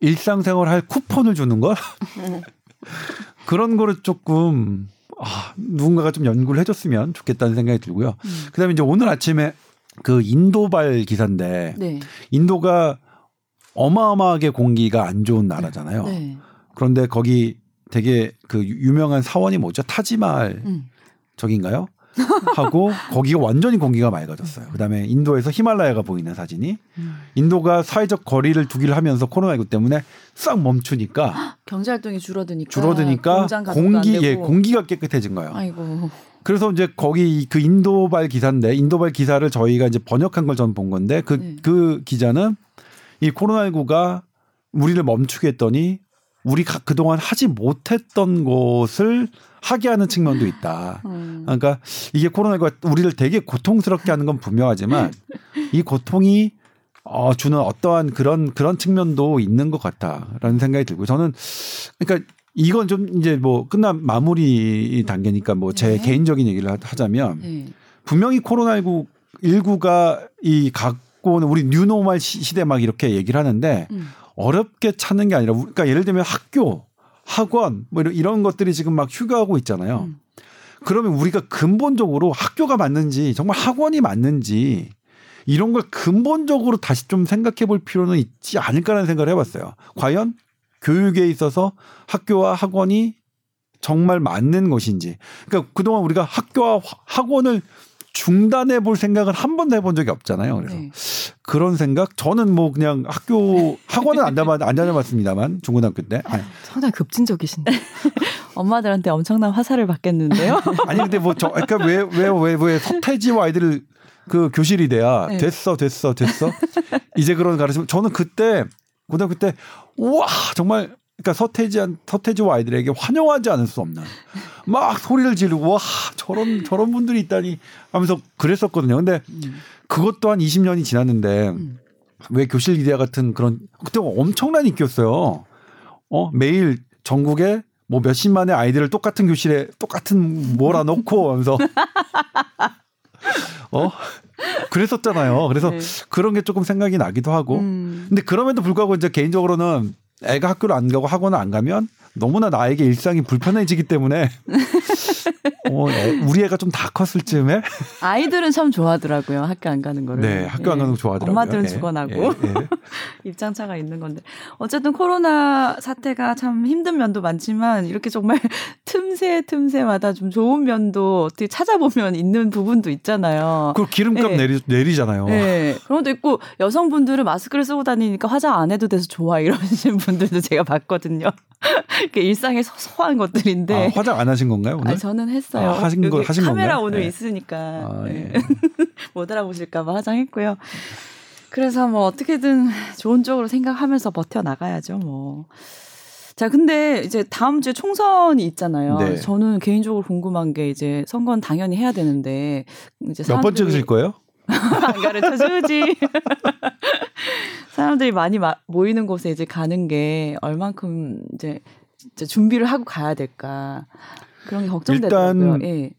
일상생활 할 쿠폰을 주는 것 그런 거를 조금 아, 누군가가 좀 연구를 해줬으면 좋겠다는 생각이 들고요. 음. 그다음에 이제 오늘 아침에 그 인도발 기사인데 네. 인도가 어마어마하게 공기가 안 좋은 나라잖아요. 네. 그런데 거기 되게 그 유명한 사원이 뭐죠? 타지말 음. 적인가요? 하고 거기가 완전히 공기가 맑아졌어요. 그다음에 인도에서 히말라야가 보이는 사진이 음. 인도가 사회적 거리를 두기를 하면서 코로나19 때문에 싹 멈추니까 경제 활동이 줄어드니까 줄어드니까 공기 예 공기가 깨끗해진 거예요. 아이고. 그래서 이제 거기 그 인도발 기사인데 인도발 기사를 저희가 이제 번역한 걸 전 본 건데 그그 네. 그 기자는 이 코로나19가 우리를 멈추게 했더니 우리가 그동안 하지 못했던 것을 하게 하는 측면도 있다. 음. 그러니까 이게 코로나19가 우리를 되게 고통스럽게 하는 건 분명하지만 이 고통이 어, 주는 어떠한 그런 그런 측면도 있는 것 같다라는 생각이 들고 저는 그러니까 이건 좀 이제 뭐 끝난 마무리 단계니까 뭐제 네. 개인적인 얘기를 하자면 네. 분명히 코로나19 19가 이 갖고 오는 우리 뉴노멀 시대 막 이렇게 얘기를 하는데 음. 어렵게 찾는 게 아니라 그러니까 예를 들면 학교, 학원 뭐 이런, 이런 것들이 지금 막 휴가하고 있잖아요. 음. 그러면 우리가 근본적으로 학교가 맞는지 정말 학원이 맞는지 이런 걸 근본적으로 다시 좀 생각해 볼 필요는 있지 않을까라는 생각을 해봤어요. 과연 교육에 있어서 학교와 학원이 정말 맞는 것인지. 그러니까 그동안 우리가 학교와 학원을 중단해 볼 생각을 한 번도 해본 적이 없잖아요. 그래서 네. 그런 생각 저는 뭐 그냥 학교 학원은 안 다녀 안 다녀봤습니다만 중고등학교 때 아니. 상당히 급진적이신데 엄마들한테 엄청난 화살을 받겠는데요. 아니 근데 뭐저 그러니까 왜왜왜왜 서태지와 아이들을 그 교실이 돼야 네. 됐어 됐어 됐어 이제 그런 가르침 저는 그때 고등학교 때 우와 정말 그러니까 서태지한 서태지와 아이들에게 환영하지 않을 수 없는 막 소리를 지르고 와 저런 저런 분들이 있다니 하면서 그랬었거든요. 근데 그것 또한 20년이 지났는데 왜 교실 이데아 같은 그런 그때 엄청난 인기였어요. 어 매일 전국에 뭐 몇십만의 아이들을 똑같은 교실에 똑같은 몰아놓고 하면서 어 그랬었잖아요. 그래서 네. 그런 게 조금 생각이 나기도 하고. 음. 근데 그럼에도 불구하고 이제 개인적으로는 애가 학교를 안 가고 학원을 안 가면 너무나 나에게 일상이 불편해지기 때문에 어, 애, 우리 애가 좀 다 컸을 즈음에 아이들은 참 좋아하더라고요 학교 안 가는 거를 네 학교 예. 안 가는 거 좋아하더라고요 엄마들은 예. 죽어나고 예. 예. 입장차가 있는 건데 어쨌든 코로나 사태가 참 힘든 면도 많지만 이렇게 정말 틈새 틈새마다 좀 좋은 면도 어떻게 찾아보면 있는 부분도 있잖아요 그 기름값 예. 내리, 내리잖아요 네 그런 것도 있고 여성분들은 마스크를 쓰고 다니니까 화장 안 해도 돼서 좋아 이러시는 분들도 제가 봤거든요 일상의 소소한 것들인데 아, 화장 안 하신 건가요 오늘? 아니, 저는 했어요. 아, 하신 거 하신 카메라 건가요? 오늘 네. 있으니까 아, 네. 네. 못 알아보실까봐 화장했고요. 그래서 뭐 어떻게든 좋은 쪽으로 생각하면서 버텨 나가야죠. 뭐. 자, 근데 이제 다음 주에 총선이 있잖아요. 네. 저는 개인적으로 궁금한 게 이제 선거는 당연히 해야 되는데 이제 몇 번째 실 거예요? 안 가르쳐 주지. 사람들이 많이 마, 모이는 곳에 이제 가는 게 얼만큼 이제 준비를 하고 가야 될까 그런 게 걱정되더라고요. 일단 예.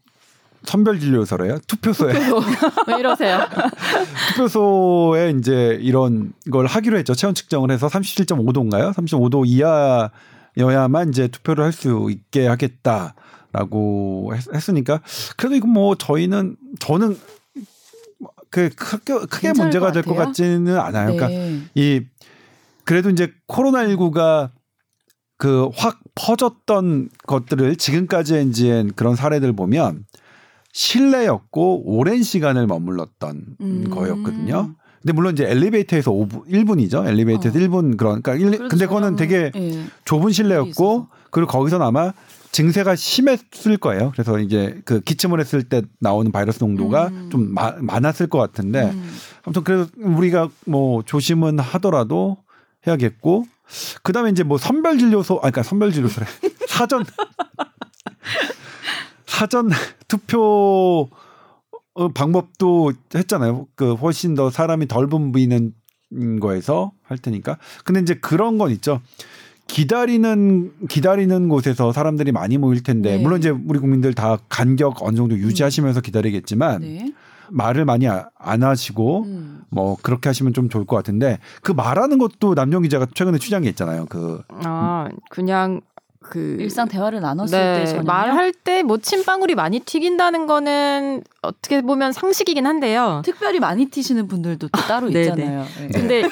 선별 진료소래요. 투표소에. 투표소. 왜 이러세요? 투표소에 이제 이런 걸 하기로 했죠. 체온 측정을 해서 37.5도인가요? 35도 이하여야만 이제 투표를 할 수 있게 하겠다라고 했, 으니까 그래도 이거 뭐 저희는 저는 그 크게, 크게 문제가 될 것 같지는 않아요. 그러니까 네. 그러니까 이 그래도 이제 코로나19가 그 확 퍼졌던 것들을 지금까지의 이제 그런 사례들 보면 실내였고 오랜 시간을 머물렀던 음. 거였거든요. 근데 물론 이제 엘리베이터에서 5분, 1분이죠. 엘리베이터에서 어. 1분 그런 그러니까 일, 그렇죠. 근데 그거는 되게 예. 좁은 실내였고 그리고 거기서 아마 증세가 심했을 거예요. 그래서 이제 그 기침을 했을 때 나오는 바이러스 농도가 음. 좀 마, 많았을 것 같은데 음. 아무튼 그래서 우리가 뭐 조심은 하더라도 해야겠고 그다음에 이제 뭐 선별 진료소 아 그러니까 선별 진료소래 사전 사전 투표 어, 방법도 했잖아요. 그 훨씬 더 사람이 덜 붐비는 거에서 할 테니까. 근데 이제 그런 건 있죠. 기다리는 기다리는 곳에서 사람들이 많이 모일 텐데 네. 물론 이제 우리 국민들 다 간격 어느 정도 유지하시면서 기다리겠지만 네. 말을 많이 아, 안 하시고 음. 뭐 그렇게 하시면 좀 좋을 것 같은데 그 말하는 것도 남정 기자가 최근에 취재한 게 있잖아요. 그 아 그냥 그 일상 대화를 나눴을 네, 때 말할 때 뭐 침방울이 많이 튀긴다는 거는 어떻게 보면 상식이긴 한데요. 특별히 많이 튀시는 분들도 또 따로 네, 네. 있잖아요. 네. 근데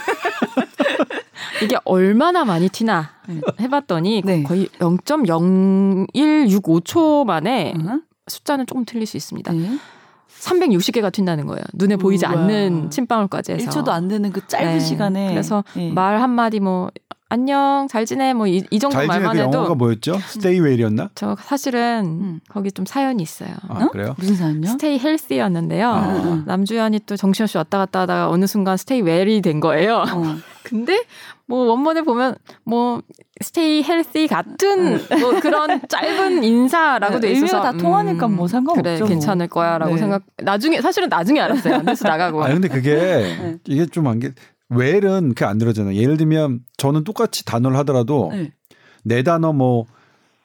이게 얼마나 많이 튀나 네. 해봤더니 네. 거의 0.0165초 만에 uh-huh. 숫자는 조금 틀릴 수 있습니다. 네. 360개가 튄다는 거예요. 눈에 보이지 우와. 않는 침방울까지 해서. 1초도 안 되는 그 짧은 네. 시간에. 그래서 네. 말 한마디 뭐 안녕 잘 지내 뭐 이 정도 말만 그 해도 영어가 뭐였죠? Stay well이었나? 저 사실은 음. 거기 좀 사연이 있어요. 아, 어? 그래요? 무슨 사연요? Stay healthy였는데요. 아. 남주현이 또 정신없이 왔다 갔다 하다가 어느 순간 Stay well이 된 거예요. 어. 근데 뭐 원문을 보면 뭐 stay healthy 같은 뭐 그런 짧은 인사라고 돼 있어서 의미가 다 통하니까 뭐 음, 상관없죠. 그래 뭐. 괜찮을 거야라고 네. 생각. 나중에 사실은 나중에 알았어요. 뉴스 나가고. 아 근데 그게 네. 이게 좀 안 게. 웰은 그게 안 들어잖아요. 예를 들면 저는 똑같이 단어를 하더라도 네. 네 단어 뭐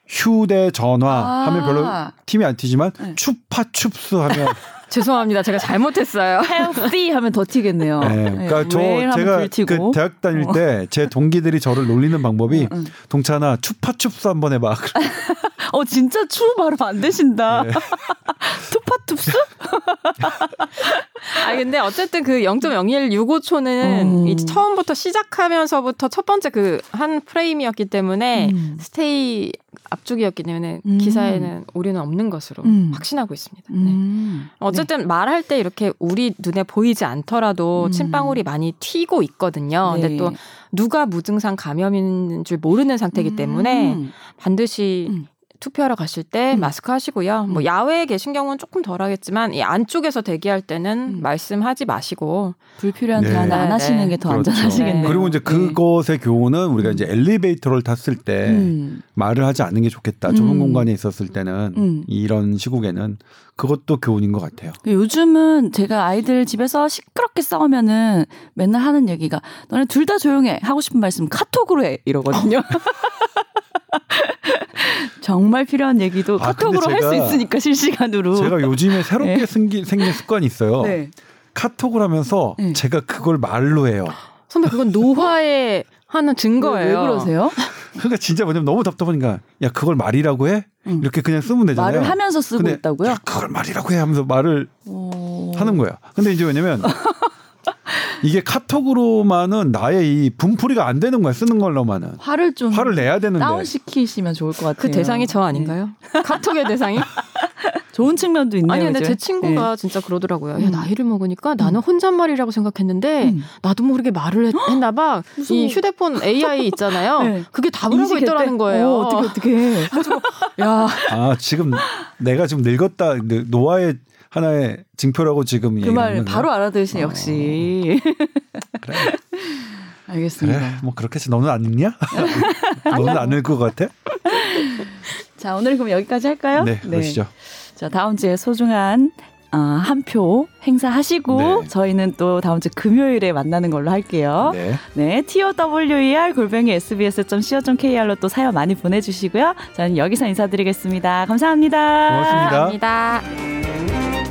휴대전화 아~ 하면 별로 팀이 안 튀지만 네. 추파춥스 하면 죄송합니다. 제가 잘못했어요. healthy 하면 더 튀겠네요. 네, 그러니까 네. 저 제가 그 대학 다닐 어. 때제 동기들이 저를 놀리는 방법이 응, 응. 동찬아 추파춥스 한번 해봐. 어 진짜 추 발음 안 되신다. 네. 투파투스? 아 근데 어쨌든 그 0.0165초는 음. 이 처음부터 시작하면서부터 첫 번째 그 한 프레임이었기 때문에 음. 스테이 압축이었기 때문에 음. 기사에는 오류는 없는 것으로 음. 확신하고 있습니다. 네. 음. 어쨌든 네. 말할 때 이렇게 우리 눈에 보이지 않더라도 음. 침방울이 많이 튀고 있거든요. 네. 근데 또 누가 무증상 감염인 줄 모르는 상태이기 때문에 반드시 투표하러 가실 때 음. 마스크 하시고요. 뭐 음. 야외에 계신 경우는 조금 덜하겠지만 이 안쪽에서 대기할 때는 음. 말씀하지 마시고 불필요한 네. 대화는 안 네. 하시는 게더 그렇죠. 안전하시겠네요. 그리고 이제 네. 그것의 교훈은 우리가 이제 엘리베이터를 탔을 때 음. 말을 하지 않는 게 좋겠다. 좁은 음. 공간에 있었을 때는 음. 이런 시국에는 그것도 교훈인 것 같아요. 요즘은 제가 아이들 집에서 시끄럽게 싸우면은 맨날 하는 얘기가 너네 둘 다 조용해 하고 싶은 말씀 카톡으로 해 이러거든요. 정말 필요한 얘기도 아, 카톡으로 할 수 있으니까 실시간으로. 제가 요즘에 새롭게 네. 생기, 생긴 습관이 있어요. 네. 카톡을 하면서 네. 제가 그걸 말로 해요. 선배 그건 노화에 하는 증거예요. 왜, 왜 그러세요? 그러니까 진짜 뭐냐면 너무 답답하니까 야 그걸 말이라고 해? 응. 이렇게 그냥 쓰면 되잖아요. 말을 하면서 쓰고 있다고요? 야, 그걸 말이라고 해 하면서 말을 오... 하는 거야. 근데 이제 왜냐면 이게 카톡으로만은 나의 이 분풀이가 안 되는 거야 쓰는 걸로만은 화를 좀 화를 내야 되는데 다운 시키시면 좋을 것 같아요. 그 대상이 저 아닌가요? 네. 카톡의 대상이? 좋은 측면도 있네요. 아니 근데 이제. 제 친구가 네. 진짜 그러더라고요. 야, 음. 나이를 먹으니까 나는 음. 혼잣말이라고 생각했는데 음. 나도 모르게 말을 했, 나 봐. 이 휴대폰 AI 있잖아요. 네. 그게 답을 하고 있더라는 거예요. 오, 어떻게 어떻게? 야. 아 지금 내가 좀 늙었다 노화의 하나의 징표라고 지금 그 말 바로 알아들으신 어. 역시. 그래. 알겠습니다. 그래, 뭐 그렇게 해서 너는 안 읽냐? 너는 안 읽을 것 같아? 자, 오늘 그럼 여기까지 할까요? 네, 그러시죠. 네. 자, 다음 주에 소중한 어, 한표 행사하시고 네. 저희는 또 다음 주 금요일에 만나는 걸로 할게요. 네. 네. TOWER 골뱅이 sbs.co.kr로 또 사연 많이 보내주시고요. 저는 여기서 인사드리겠습니다 감사합니다. 고맙습니다. 감사합니다.